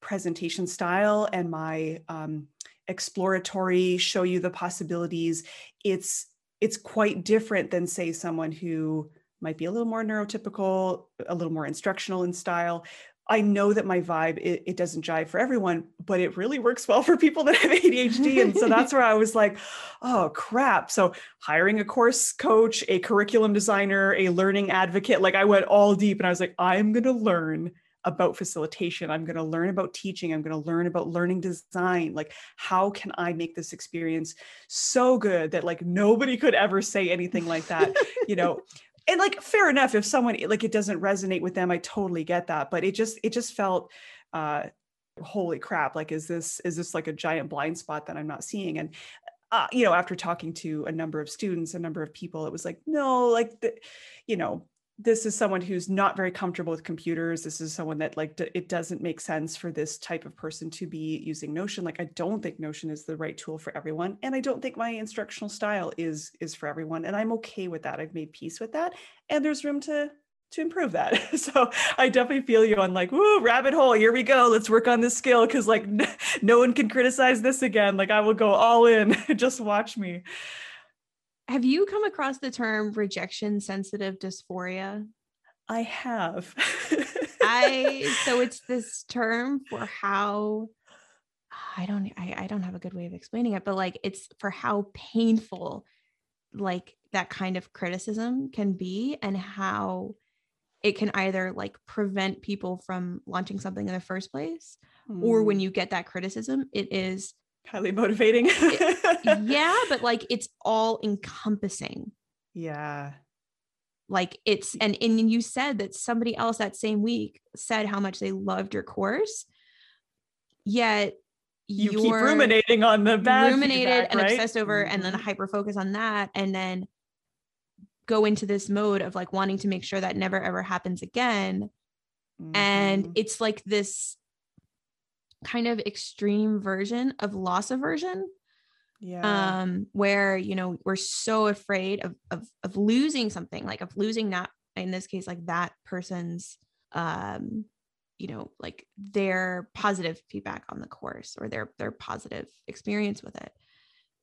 presentation style and my um, exploratory show you the possibilities it's it's quite different than say someone who might be a little more neurotypical a little more instructional in style I know that my vibe it, it, doesn't jive for everyone, but it really works well for people that have ADHD. And so that's where I was like, oh crap. So hiring a course coach, a curriculum designer, a learning advocate, like I went all deep and I was like, I'm gonna learn about facilitation. I'm gonna learn about teaching. I'm gonna learn about learning design. Like, how can I make this experience so good that like nobody could ever say anything like that? you know, and like fair enough if someone like it doesn't resonate with them i totally get that but it just it just felt uh holy crap like is this is this like a giant blind spot that i'm not seeing? And uh, you know after talking to a number of students a number of people it was like no like the, you know this is someone who's not very comfortable with computers. This is someone that like d- it doesn't make sense for this type of person to be using notion. Like i don't think notion is the right tool for everyone and i don't think my instructional style is is for everyone and i'm okay with that. I've made peace with that and there's room to to improve that. So i definitely feel you on like woo rabbit hole here we go let's work on this skill because like no one can criticize this again. Like i will go all in. Just watch me have you come across the term rejection sensitive dysphoria? I have. I so it's this term for how I don't I, I don't have a good way of explaining it, but like it's for how painful like that kind of criticism can be and how it can either like prevent people from launching something in the first place mm. or when hmm. you get that criticism it is highly motivating. yeah, but like it's all encompassing. Yeah. Like it's and and you said that somebody else that same week said how much they loved your course. Yet you keep ruminating on the bad ruminated feedback, and right? obsessed over mm-hmm. and then mm-hmm. hyper focus on that and then go into this mode of like wanting to make sure that never ever happens again. Mm-hmm. And it's like this kind of extreme version of loss aversion yeah um where you know we're so afraid of, of of losing something like of losing that in this case like that person's um you know like their positive feedback on the course or their their positive experience with it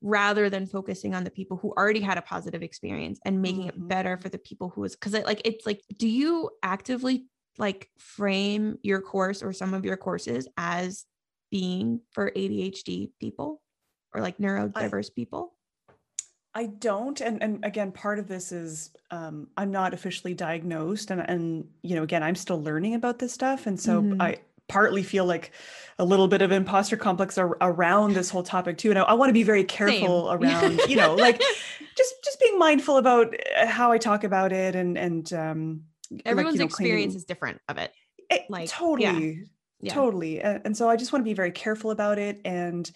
rather than focusing on the people who already had a positive experience and making mm-hmm. it better for the people who was because like it's like do you actively like frame your course or some of your courses as being for ADHD people or like neurodiverse I, people? I don't. And, and again, part of this is um, I'm not officially diagnosed. And, and, you know, again, I'm still learning about this stuff. And so mm-hmm. I partly feel like a little bit of imposter complex ar- around this whole topic too. And I, I want to be very careful Same. around, you know, like just, just being mindful about uh, how I talk about it and, and, um, everyone's like, you know, experience is different of it. it like totally. Yeah yeah. totally and so i just want to be very careful about it and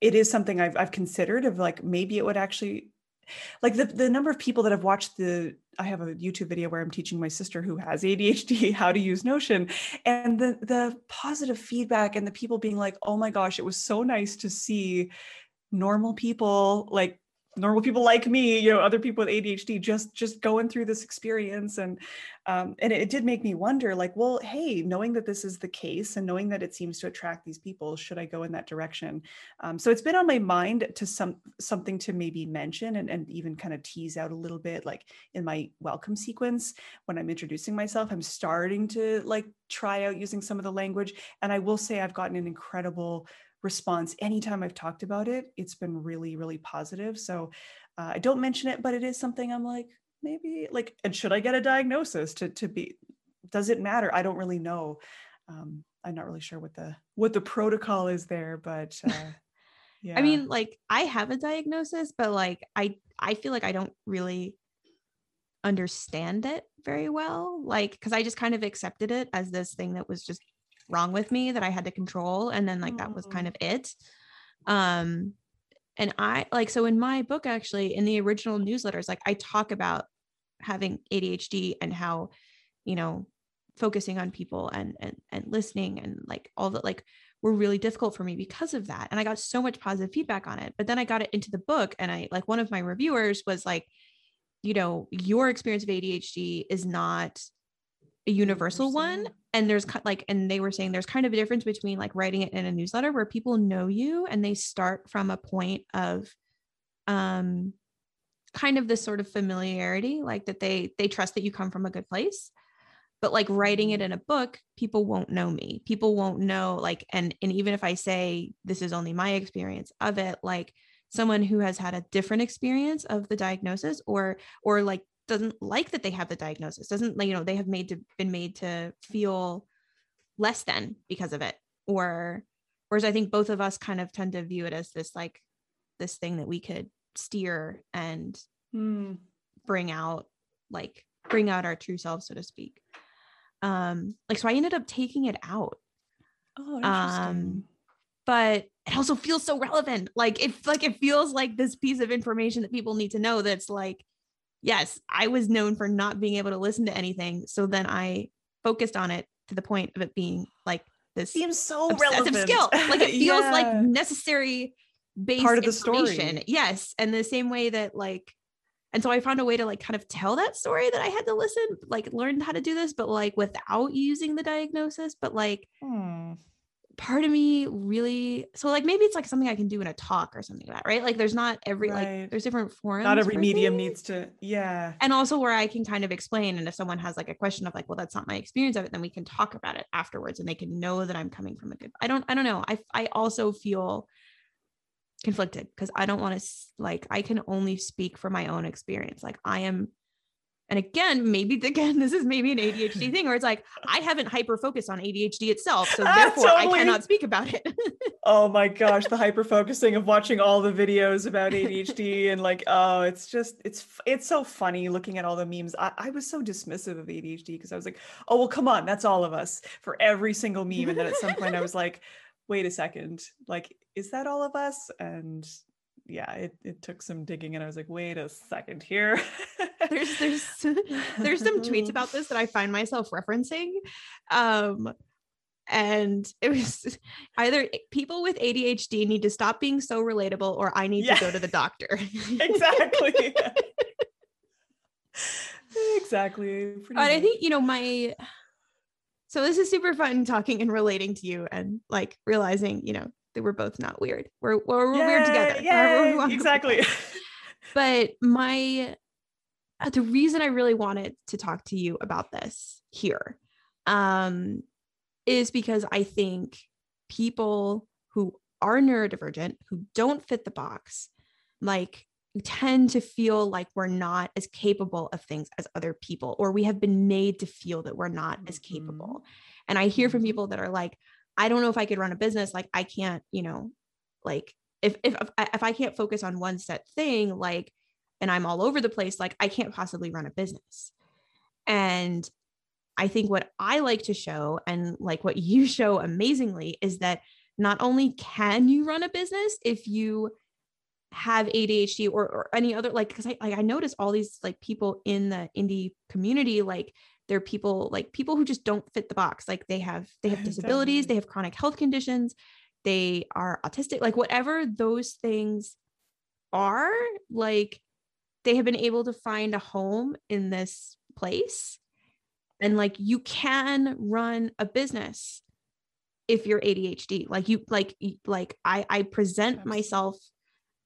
it is something I've, I've considered of like maybe it would actually like the, the number of people that have watched the i have a youtube video where i'm teaching my sister who has adhd how to use notion and the the positive feedback and the people being like oh my gosh it was so nice to see normal people like normal people like me you know other people with adhd just just going through this experience and um, and it, it, did make me wonder like well hey knowing that this is the case and knowing that it seems to attract these people should i go in that direction? Um, so it's been on my mind to some something to maybe mention and, and even kind of tease out a little bit like in my welcome sequence when i'm introducing myself i'm starting to like try out using some of the language. And i will say i've gotten an incredible response anytime I've talked about it. It's been really, really positive. So uh, I don't mention it, but it is something I'm like, maybe like, and should I get a diagnosis to, to be, does it matter? I don't really know. Um, I'm not really sure what the, what the protocol is there, but uh, yeah. I mean, like I have a diagnosis, but like, I, I feel like I don't really understand it very well. Like, cause I just kind of accepted it as this thing that was just wrong with me that I had to control. And then like that was kind of it. Um, and I like, so in my book, actually, in the original newsletters, like I talk about having ADHD and how, you know, focusing on people and and and listening and like all that like were really difficult for me because of that and i got so much positive feedback on it but then i got it into the book and i like one of my reviewers was like you know your experience of adhd is not a universal one and there's like and they were saying there's kind of a difference between like writing it in a newsletter where people know you and they start from a point of um kind of this sort of familiarity like that they they trust that you come from a good place. But like writing it in a book people won't know me. People won't know like and and even if i say this is only my experience of it like someone who has had a different experience of the diagnosis or or like doesn't like that they have the diagnosis doesn't like you know they have made to been made to feel less than because of it or whereas i think both of us kind of tend to view it as this like this thing that we could steer and Mm. bring out like bring out our true selves so to speak um like so i ended up taking it out Oh, Um, interesting. but it also feels so relevant like it like it feels like this piece of information that people need to know that's like yes i was known for not being able to listen to anything so then i focused on it to the point of it being like this Seems so obsessive relevant. skill like it feels Yeah. like necessary base Part of the story. yes and the same way that like and so i found a way to like kind of tell that story that i had to listen like learn how to do this but like without using the diagnosis but like Hmm. Part of me really so like maybe it's like something I can do in a talk or something like that, right? Like there's not every Right. like there's different forums. Not every medium things. needs to. Yeah. and also where I can kind of explain and if someone has like a question of like, well, that's not my experience of it, then we can talk about it afterwards and they can know that I'm coming from a good I don't I don't know. I I also feel conflicted because I don't want to like I can only speak for my own experience. Like I am and again, maybe again, this is maybe an ADHD thing, where it's like I haven't hyper focused on ADHD itself, so Ah, therefore totally. I cannot speak about it. Oh my gosh, the hyper focusing of watching all the videos about ADHD and like, oh, it's just it's it's so funny looking at all the memes. I, I was so dismissive of ADHD because I was like, oh well, come on, that's all of us for every single meme. And then at some point I was like, wait a second, like, is that all of us? And yeah, it, it took some digging and I was like, wait a second here. there's there's there's some tweets about this that I find myself referencing. Um and it was either people with ADHD need to stop being so relatable or I need Yeah. to go to the doctor. exactly. exactly. pretty but I think, you know, my so this is super fun talking and relating to you and like realizing, you know, that we're both not weird. We're we're, we're weird together. Yay, we yay, wanna look at Exactly. but my uh, the reason I really wanted to talk to you about this here um is because I think people who are neurodivergent who don't fit the box like tend to feel like we're not as capable of things as other people or we have been made to feel that we're not as Mhm. capable and i hear from people that are like i don't know if i could run a business like i can't you know like if if if I, can't focus on one set thing like and i'm all over the place like i can't possibly run a business. And i think what i like to show and like what you show amazingly is that not only can you run a business if you have ADHD or, or any other like because I like I notice all these like people in the indie community like they're people like people who just don't fit the box like they have they have disabilities they have chronic health conditions they are autistic like whatever those things are like they have been able to find a home in this place. And like you can run a business if you're ADHD like you like like I I present myself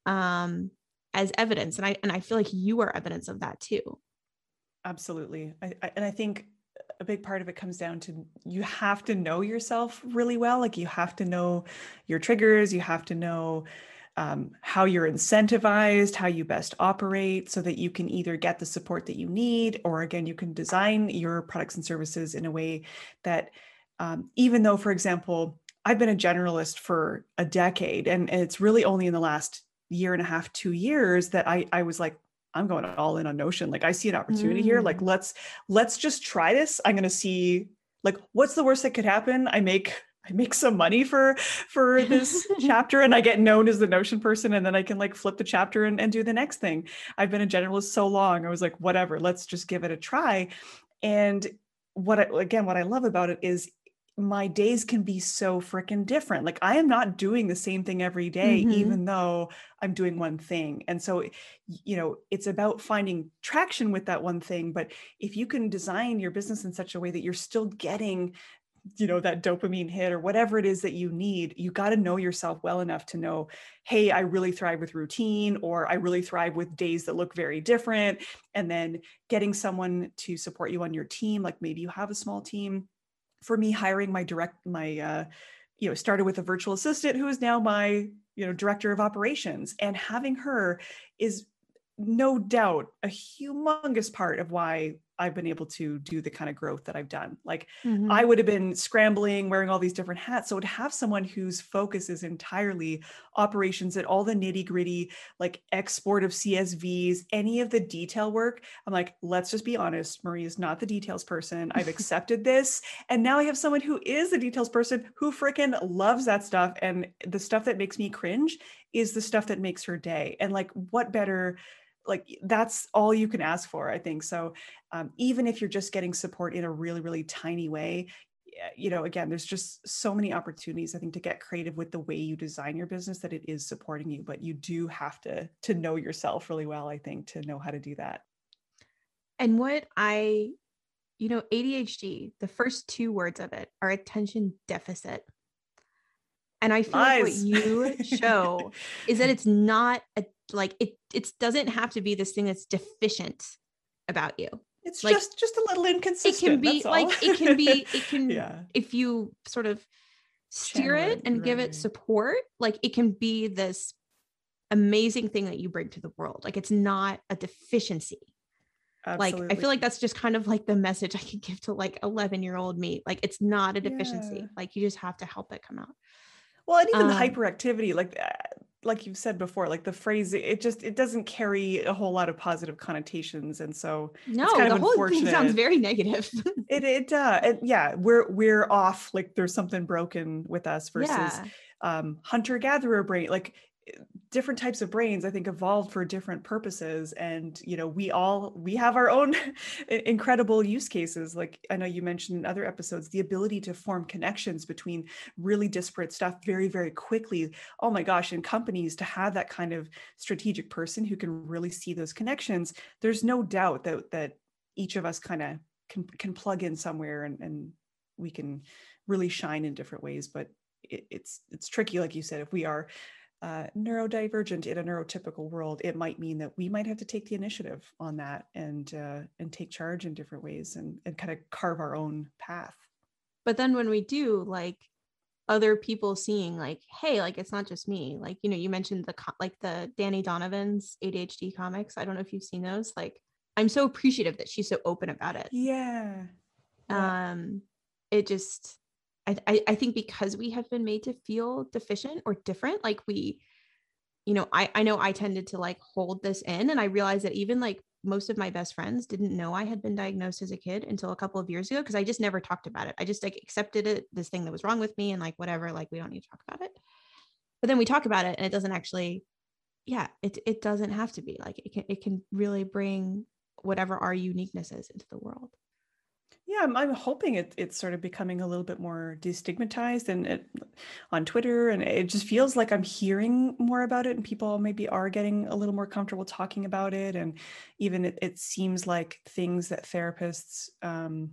um as evidence and I and I feel like you are evidence of that too Absolutely. I, I, and I think a big part of it comes down to you have to know yourself really well. Like you have to know your triggers, you have to know um, how you're incentivized, how you best operate, so that you can either get the support that you need, or again, you can design your products and services in a way that, um, even though, for example, I've been a generalist for a decade, and, and it's really only in the last year and a half, two years that I, I was like, I'm going all in on Notion. Like I see an opportunity here. Like Mm. let's let's just try this. I'm going to see like what's the worst that could happen i make I make some money for for this chapter and I get known as the notion person and then I can like flip the chapter and, and do the next thing. I've been a generalist so long. I was like, whatever, let's just give it a try. And what I, again, what I love about it is my days can be so freaking different. Like I am not doing the same thing every day, Mhm. even though I'm doing one thing. And so, you know, it's about finding traction with that one thing. But if you can design your business in such a way that you're still getting, you know, that dopamine hit or whatever it is that you need, you got to know yourself well enough to know, hey, I really thrive with routine, or I really thrive with days that look very different. And then getting someone to support you on your team, like maybe you have a small team for me hiring my direct my uh you know started with a virtual assistant who is now my you know director of operations. And having her is no doubt a humongous part of why I've been able to do the kind of growth that I've done. Like Mhm. I would have been scrambling, wearing all these different hats. So to have someone whose focus is entirely operations at all the nitty gritty, like export of CSVs, any of the detail work, I'm like, let's just be honest. Marie is not the details person. I've accepted this. And now I have someone who is the details person who freaking loves that stuff. And the stuff that makes me cringe is the stuff that makes her day. And like, what better? Like that's all you can ask for, I think. So um, even if you're just getting support in a really, really tiny way, you know, again, there's just so many opportunities, I think, to get creative with the way you design your business that it is supporting you. But you do have to to know yourself really well, I think, to know how to do that. And what I, you know, ADHD, the first two words of it are attention deficit. And I feel like what you show is that it's not a like it it doesn't have to be this thing that's deficient about you. It's like, just just a little inconsistent. It can be like it can be it can yeah. if you sort of steer it and give it support, like it can be this amazing thing that you bring to the world. Like it's not a deficiency. Like I feel like that's just kind of like the message I could give to like 11 year old me. Like it's not a deficiency. Yeah. Like you just have to help it come out. Well, and even the Um, hyperactivity, like uh, like you've said before, like the phrase, it just it doesn't carry a whole lot of positive connotations, and so No, kind the of whole thing sounds very negative. it it uh, it, yeah, we're we're off. Like there's something broken with us versus yeah. um, hunter gatherer brain like different types of brains i think evolved for different purposes and you know we all we have our own incredible use cases like i know you mentioned in other episodes the ability to form connections between really disparate stuff very very quickly. Oh my gosh in companies to have that kind of strategic person who can really see those connections there's no doubt that that each of us kind of can can plug in somewhere and and we can really shine in different ways but it, it's it's tricky like you said if we are uh, neurodivergent in a neurotypical world it might mean that we might have to take the initiative on that and uh, and take charge in different ways and, and kind of carve our own path But then when we do, like other people seeing, like, hey, like it's not just me. Like, you know, you mentioned the like the Dani Donovan's ADHD comics. I don't know if you've seen those. Like, I'm so appreciative that she's so open about it. yeah Yeah. um it just I, I think because we have been made to feel deficient or different like we you know i i know i tended to like hold this in and i realized that even like most of my best friends didn't know i had been diagnosed as a kid until a couple of years ago because i just never talked about it. I just like accepted it this thing that was wrong with me and like whatever like we don't need to talk about it. But then we talk about it and it doesn't actually yeah it it doesn't have to be. Like it can it can really bring whatever our uniqueness is into the world yeah i'm, I'm hoping it, it's sort of becoming a little bit more destigmatized and it, on twitter and it just feels like i'm hearing more about it and people maybe are getting a little more comfortable talking about it and even it, it seems like things that therapists um,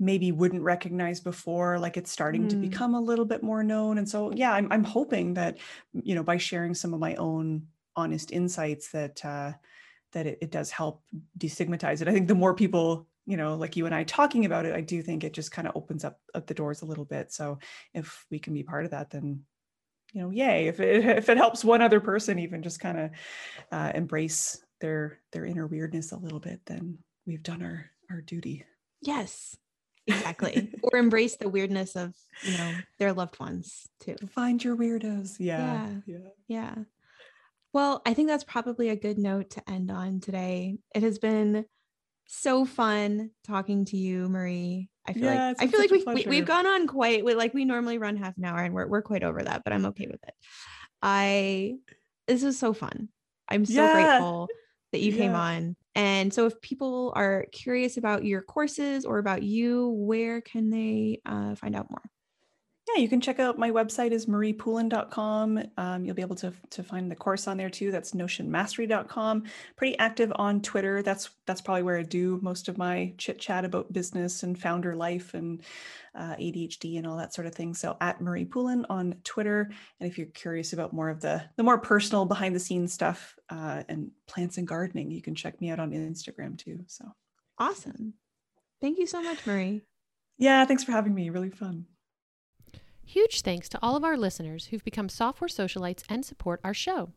maybe wouldn't recognize before like it's starting to Mm. become a little bit more known and so yeah i'm, I'm hoping that you know by sharing some of my own honest insights that uh, that it, it does help destigmatize it i think the more people you know like you and i talking about it i do think it just kind of opens up, up the doors a little bit so if we can be part of that then you know yay if it if it helps one other person even just kind of uh, embrace their their inner weirdness a little bit then we've done our our duty Yes, exactly. or embrace the weirdness of, you know, their loved ones too. find your weirdos yeah Yeah. yeah Yeah. Well, I think that's probably a good note to end on today. It has been so fun talking to you, Marie. I feel Yeah, like I feel like we, we we've gone on quite we like we normally run half an hour and we're we're quite over that, but I'm okay with it. I this was so fun. I'm so Yeah. grateful that you came on. And so if people are curious about your courses or about you, where can they uh, find out more? Yeah, you can check out my website is mariepoulin.com. Um, you'll be able to, to find the course on there too. That's notionmastery.com. Pretty active on Twitter. That's that's probably where I do most of my chit chat about business and founder life and uh, ADHD and all that sort of thing. So at Marie Poulin on Twitter. And if you're curious about more of the the more personal behind the scenes stuff uh, and plants and gardening, you can check me out on Instagram too. So Awesome. Thank you so much, Marie. yeah, thanks for having me. Really fun. Huge thanks to all of our listeners who've become software socialites and support our show.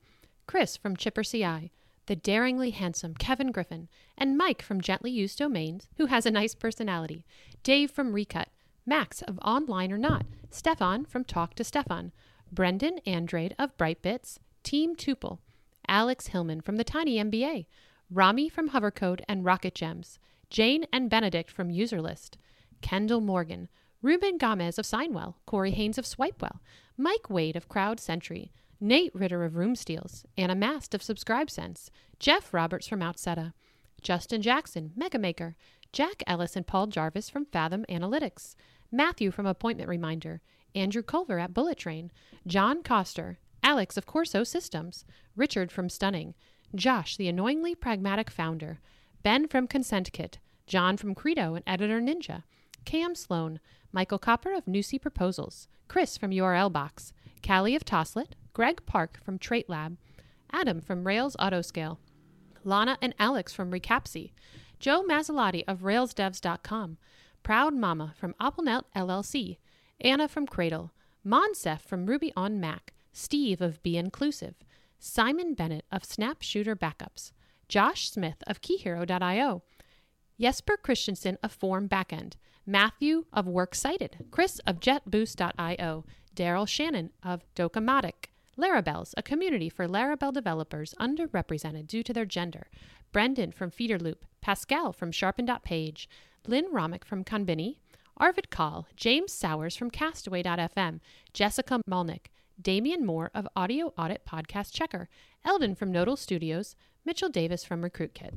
Chris from Chipper CI, the daringly handsome Kevin Griffin, and Mike from Gently Used Domains, who has a nice personality, Dave from Recut, Max of Online or Not, Stefan from Talk to Stefan, Brendan Andrade of Brightbits, Team Tuple, Alex Hillman from the Tiny MBA, Rami from Hovercode and Rocket Gems, Jane and Benedict from Userlist, Kendall Morgan, Ruben Gamez of Signwell, Corey Haines of Swipewell, Mike Wade of Crowd Sentry, Nate Ritter of Room Steals, Anna Mast of SubscribeSense, Jeff Roberts from Outseta, Justin Jackson, Megamaker, Jack Ellis and Paul Jarvis from Fathom Analytics, Matthew from Appointment Reminder, Andrew Culver at Bullet Train, John Coster, Alex of Corso Systems, Richard from Stunning, Josh, the annoyingly pragmatic founder, Ben from Consent Kit, John from Credo and Editor Ninja, Cam Sloan, Michael Koper of Nusii Proposals, Chris from URL Box, Callie of Toslet, Greg Park from Trait Lab, Adam from Rails Autoscale, Lana and Alex from Recapsy, Joe Masilotti of RailsDevs.com, Proud Mama from AppleNet LLC, Anna from Cradle, Moncef from Ruby on Mac, Steve of Be Inclusive, Simon Bennett of Snap Shooter Backups, Josh Smith of KeyHero.io, Jesper Christensen of Form Backend, Matthew of Works Cited, Chris of JetBoost.io, Daryl Shannon of Docomatic, Larabelles, a community for Laravel developers underrepresented due to their gender, Brendan from Feederloop, Pascal from Sharpen.page, Lynn Romick from Conbini, Arvid Kahl, James Sowers from Castaway.fm, Jessica Malnik, Damian Moore of Audio Audit Podcast Checker, Eldon from Nodal Studios, Mitchell Davis from Recruit Kit.